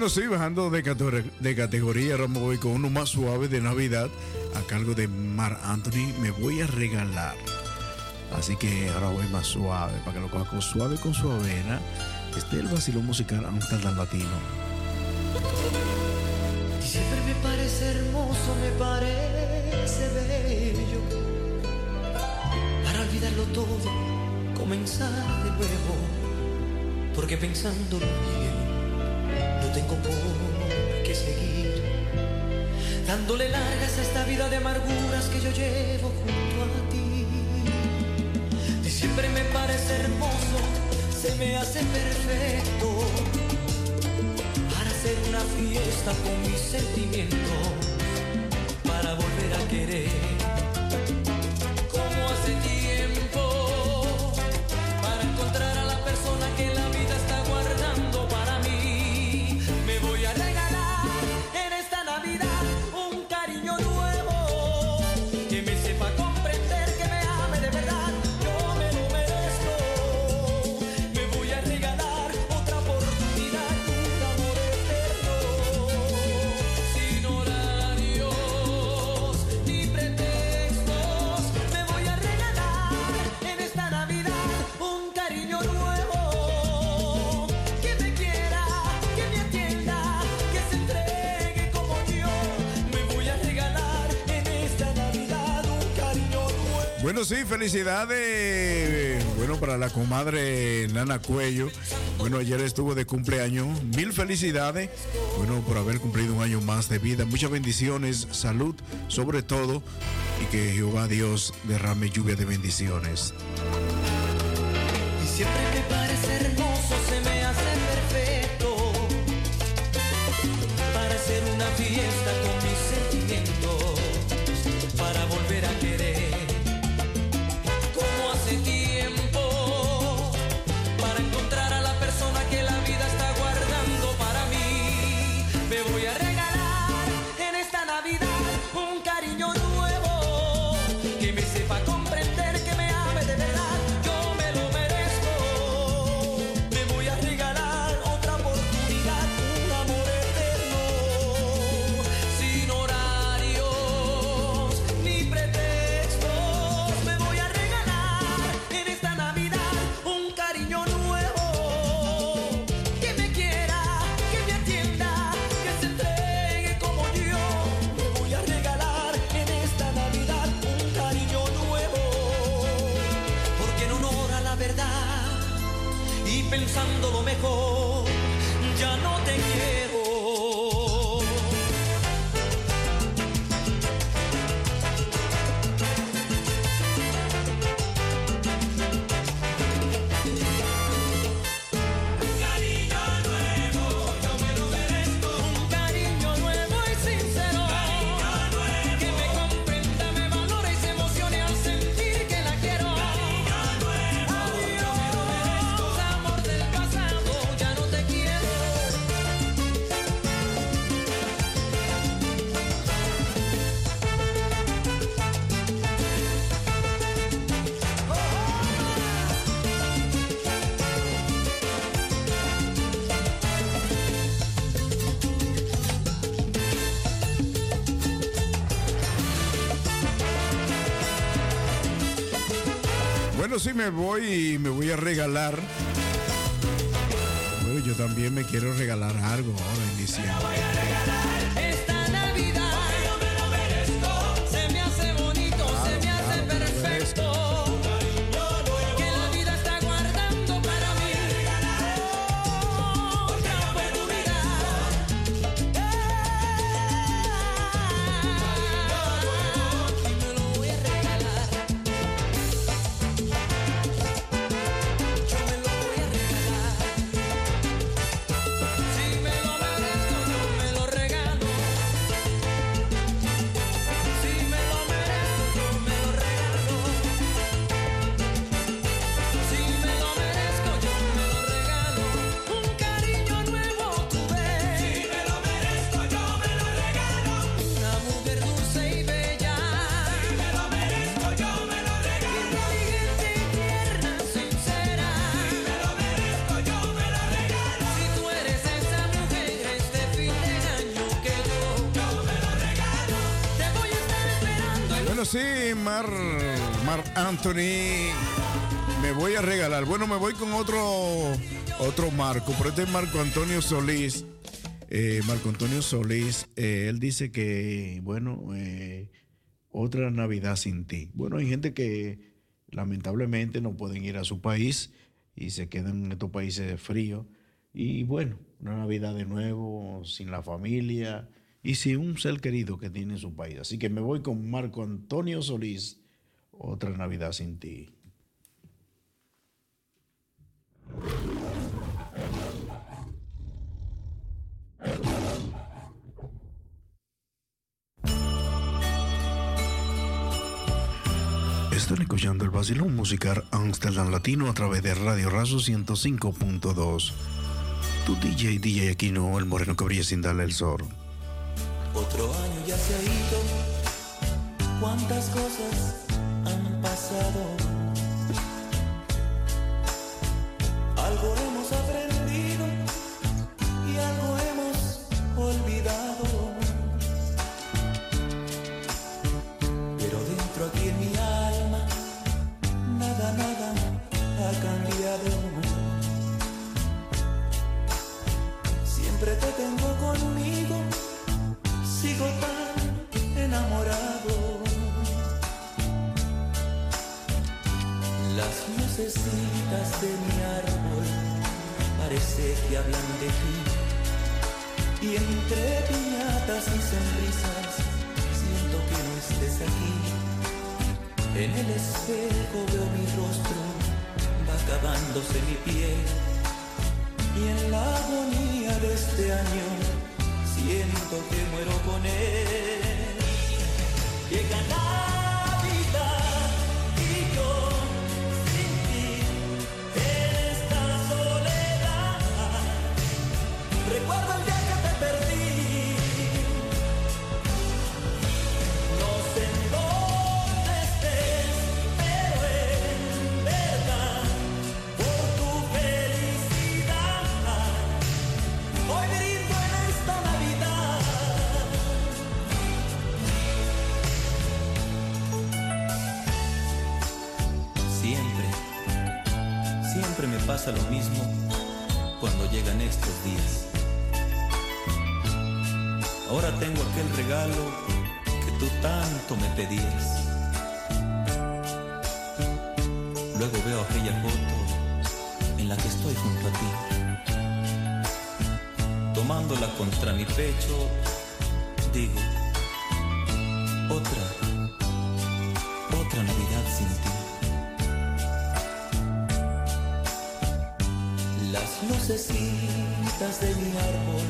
Bueno, sí, bajando de, categor- de categoría, ahora me voy con uno más suave de Navidad a cargo de Mar Anthony. Me voy a regalar. Así que ahora voy más suave, para que lo coja con suave con su avena. Este es el vacilón musical Amsterdam Latino. Siempre me parece hermoso, me parece bello. Para olvidarlo todo, comenzar de nuevo. Porque pensándolo bien, tengo por qué seguir. Dándole largas a esta vida de amarguras que yo llevo junto a ti. Y siempre me parece hermoso, se me hace perfecto para hacer una fiesta con mis sentimientos, para volver a querer. Felicidades. Bueno, para la comadre Nana Cuello. Bueno, ayer estuvo de cumpleaños. Mil felicidades. Bueno, por haber cumplido un año más de vida. Muchas bendiciones, salud, sobre todo. Y que Jehová Dios derrame lluvia de bendiciones. Para hacer una fiesta pensando me voy y me voy a regalar. Bueno, yo también me quiero regalar algo ahora en Anthony, me voy a regalar. Bueno, me voy con otro, otro Marco, pero este es Marco Antonio Solís. Eh, Marco Antonio Solís, eh, él dice que, bueno, eh, otra Navidad sin ti. Bueno, hay gente que lamentablemente no pueden ir a su país y se quedan en estos países fríos. Y bueno, una Navidad de nuevo, sin la familia y sin un ser querido que tiene en su país. Así que me voy con Marco Antonio Solís, otra Navidad sin ti. Están escuchando el vacilón musical Amsterdam Latino a través de Radio Razo 105.2. Tu DJ, DJ Aquino, el moreno que brilla sin darle el sol. Otro año ya se ha ido, cuántas cosas han pasado. Algo hemos aprendido y algo hemos olvidado. Pero dentro aquí en mi alma, nada, nada ha cambiado. Siempre te tengo conmigo lucecitas de mi árbol parece que hablan de ti. Y entre piñatas y sonrisas siento que no estés aquí. En el espejo veo mi rostro, va acabándose mi piel. Y en la agonía de este año siento que muero con él. Pasa lo mismo cuando llegan estos días. Ahora tengo aquel regalo que tú tanto me pedías. Luego veo aquella foto en la que estoy junto a ti tomándola contra mi pecho, digo, otra, lucecitas de mi árbol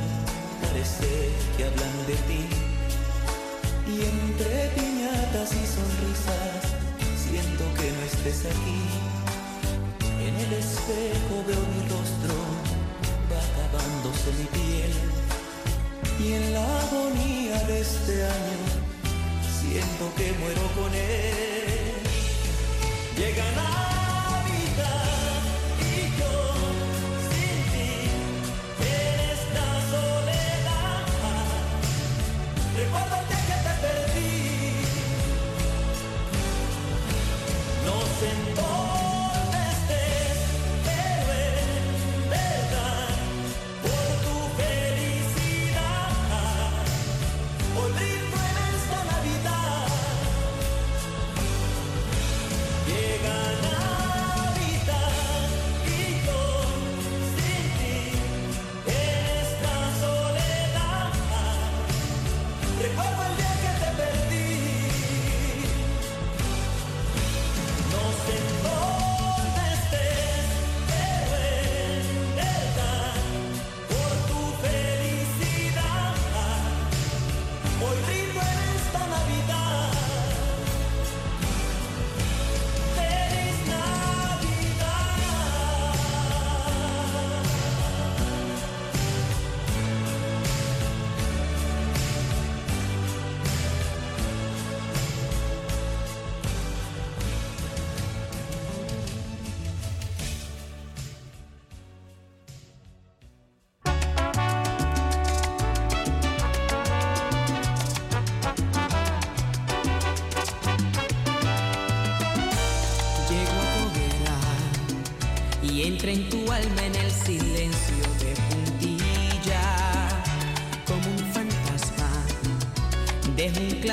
parece que hablan de ti. Y entre piñatas y sonrisas siento que no estés aquí. En el espejo veo mi rostro va acabándose mi piel y en la agonía de este año siento que muero con él. Llega Navidad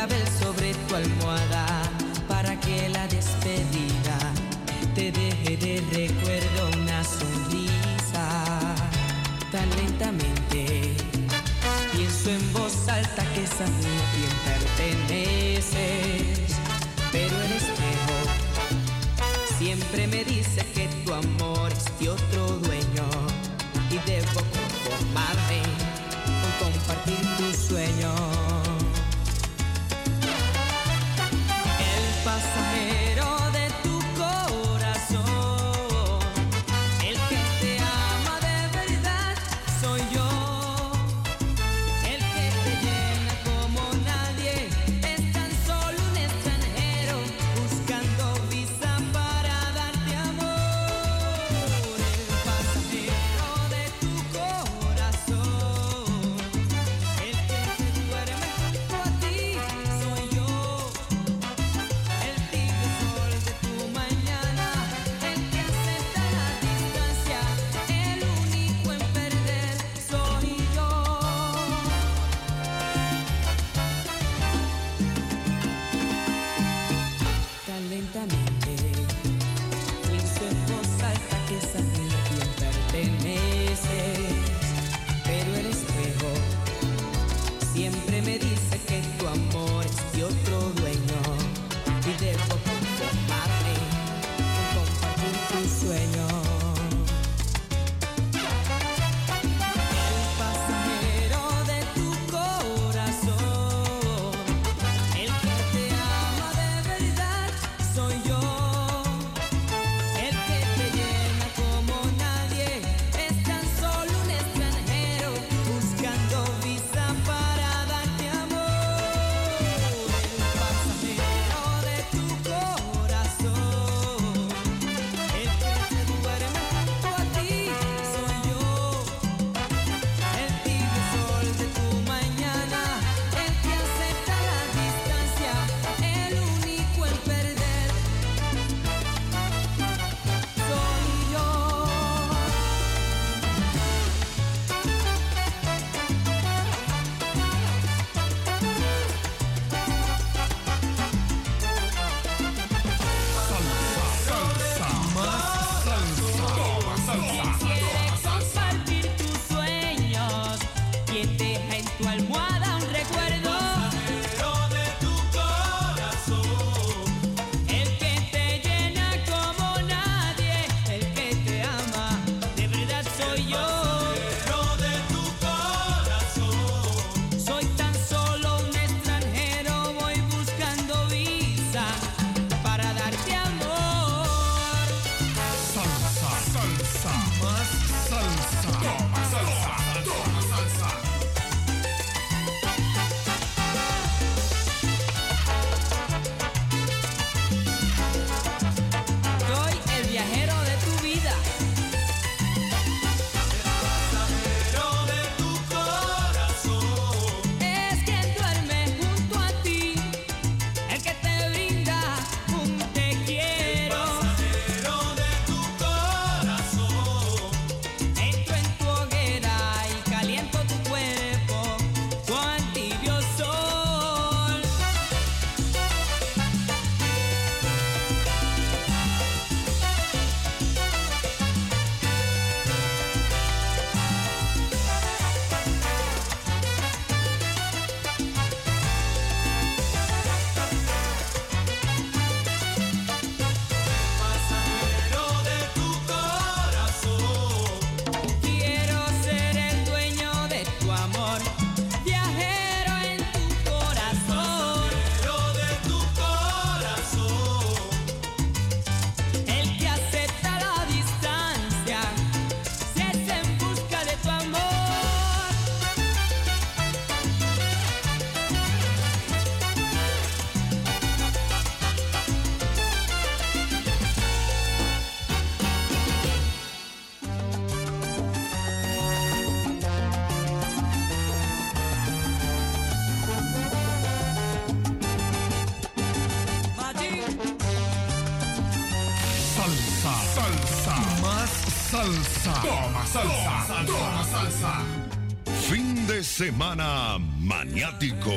sobre tu almohada para que la despedida te deje de recuerdo. Semana maniático.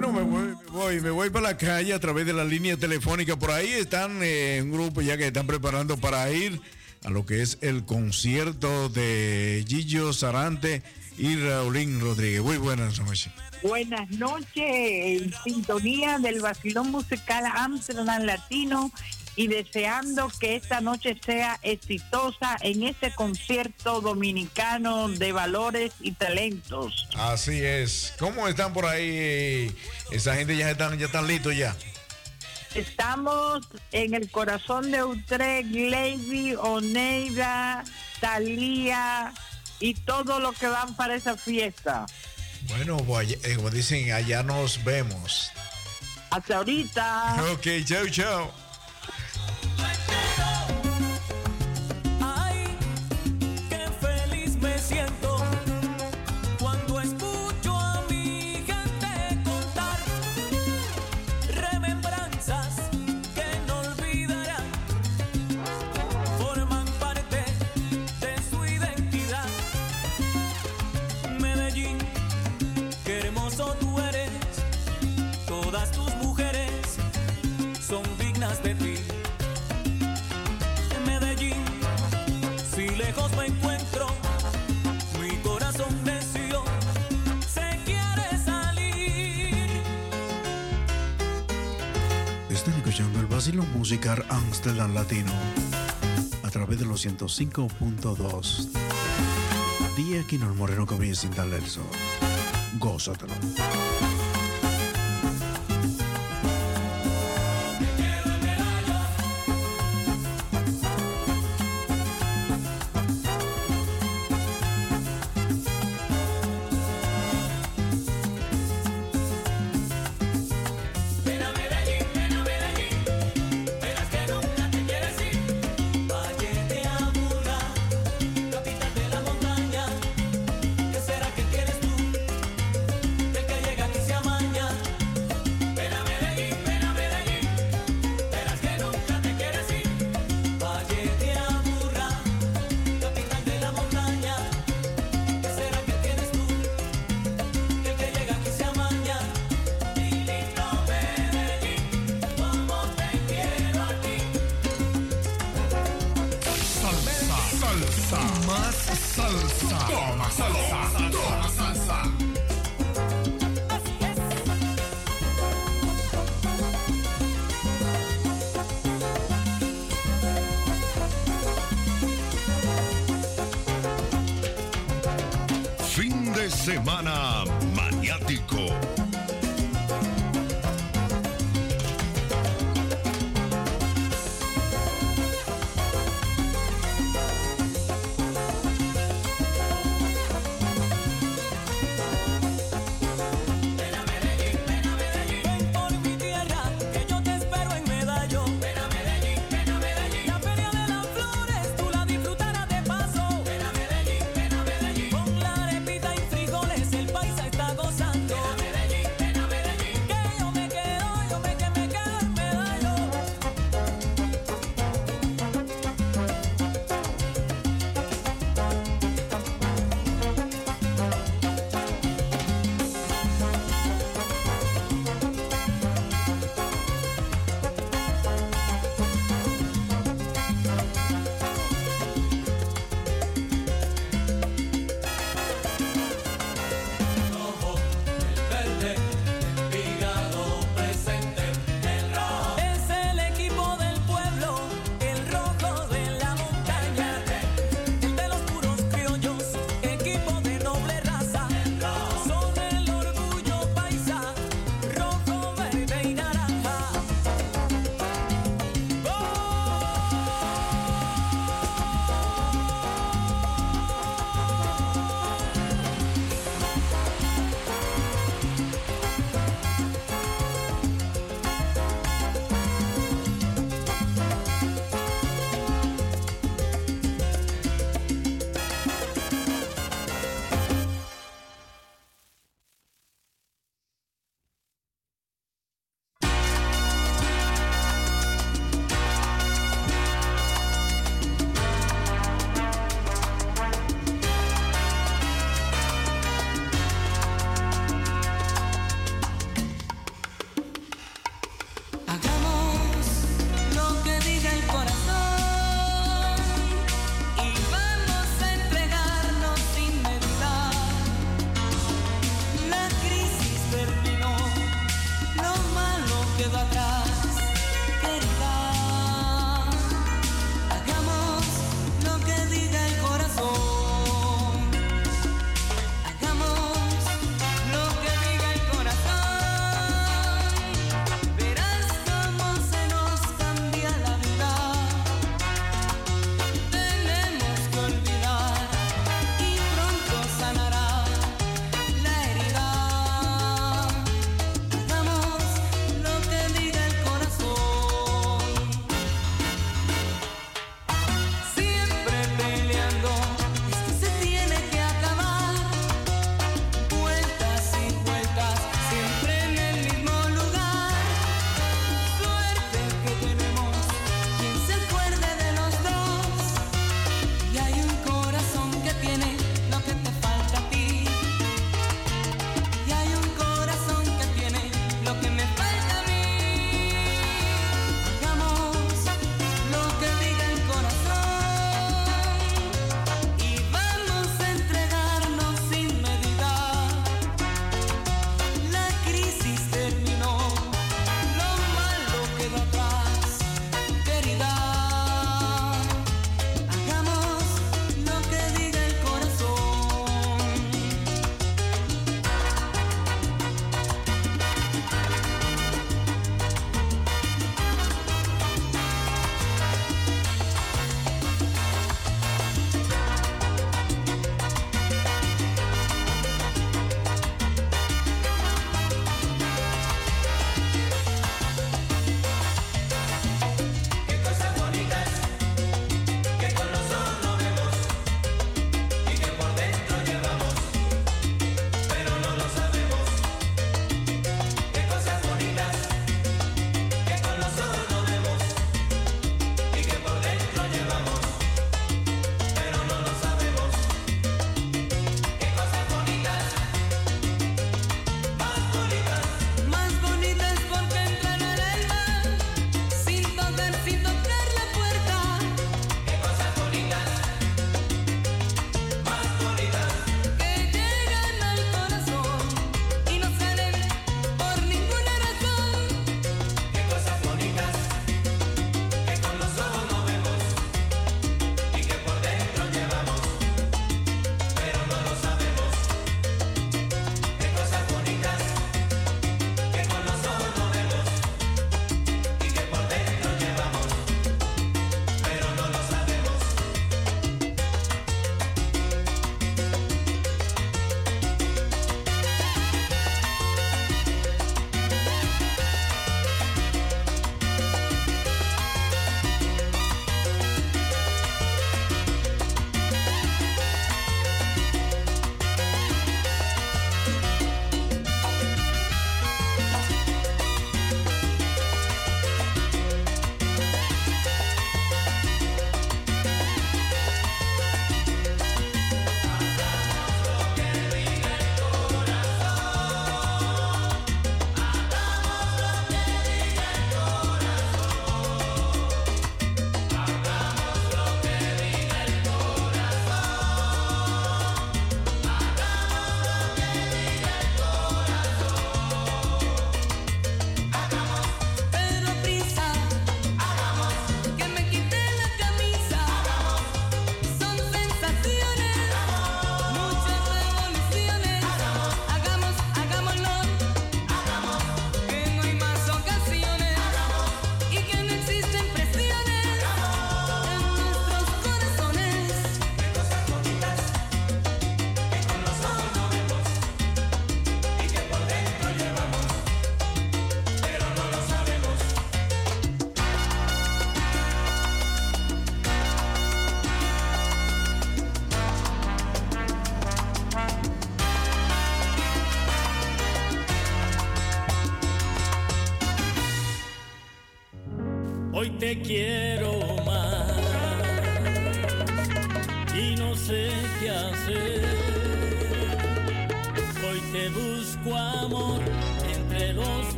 Bueno, me voy, me voy, me voy para la calle a través de la línea telefónica. Por ahí están eh, un grupo ya que están preparando para ir a lo que es el concierto de Gillo Sarante y Raulín Rodríguez. Muy buenas noches. Buenas noches, en sintonía del vacilón musical Amsterdam Latino y deseando que esta noche sea exitosa en este concierto dominicano de valores y talentos. Así es. ¿Cómo están por ahí? Esa gente ya están, ya están listos ya. Estamos en el corazón de Utrecht, Lady, Oneida, Talía y todo lo que van para esa fiesta. Bueno, pues, eh, como dicen, allá nos vemos. Hasta ahorita. Ok, chao, chao. Vacilón Musical Amsterdam Latino a través de los 105.2. Día que el moreno comienza sin. Gózatelo.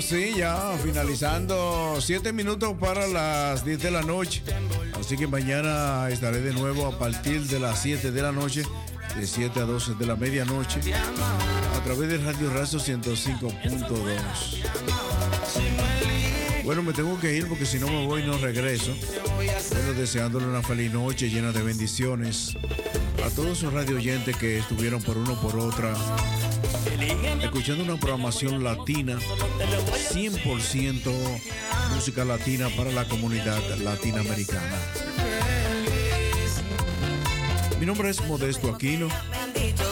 Sí, ya finalizando 7 minutos para las 10 de la noche. Así que mañana estaré de nuevo a partir de las 7 de la noche, de 7 a 12 de la medianoche, a través de Radio Razo 105.2. Bueno, me tengo que ir porque si no me voy no regreso. Bueno, deseándole una feliz noche llena de bendiciones a todos sus radio oyentes que estuvieron por uno por otra escuchando una programación latina 100% música latina para la comunidad latinoamericana. Mi nombre es Modesto Aquino,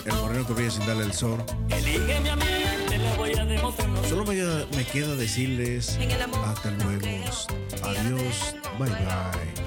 el moreno que brilla sin darle el sol. A voy a Solo me, me queda decirles hasta luego. Adiós. Bye bye.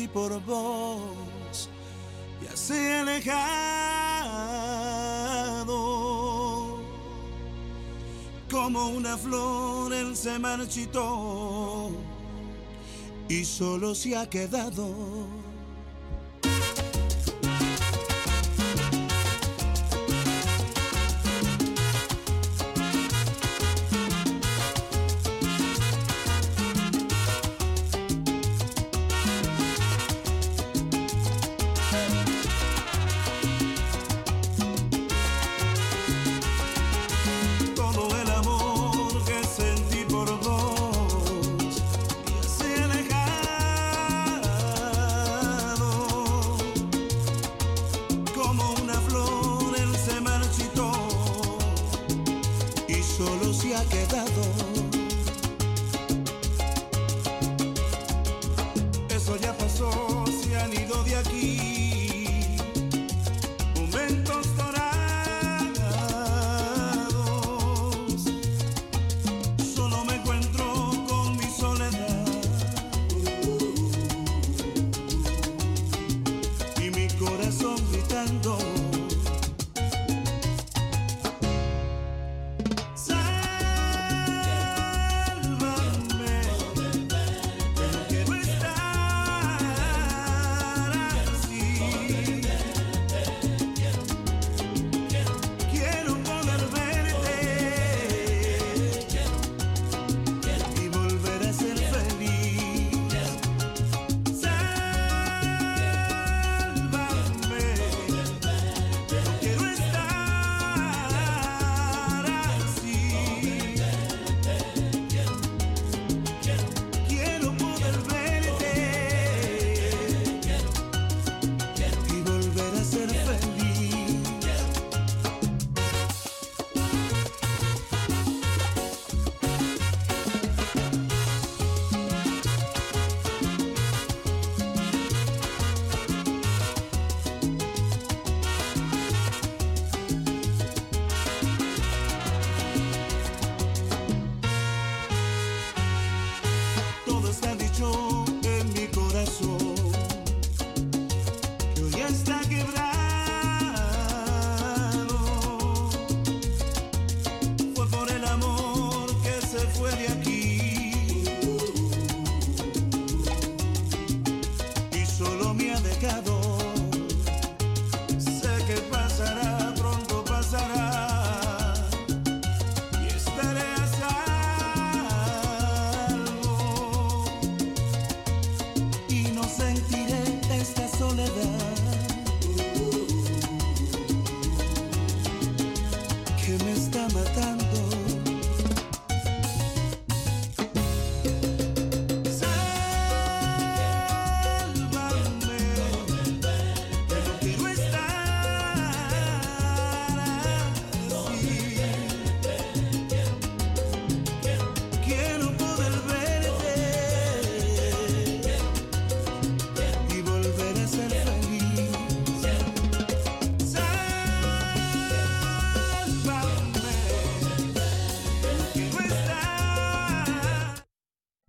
Sentí por vos ya se ha alejado. Como una flor él se marchitó y solo se ha quedado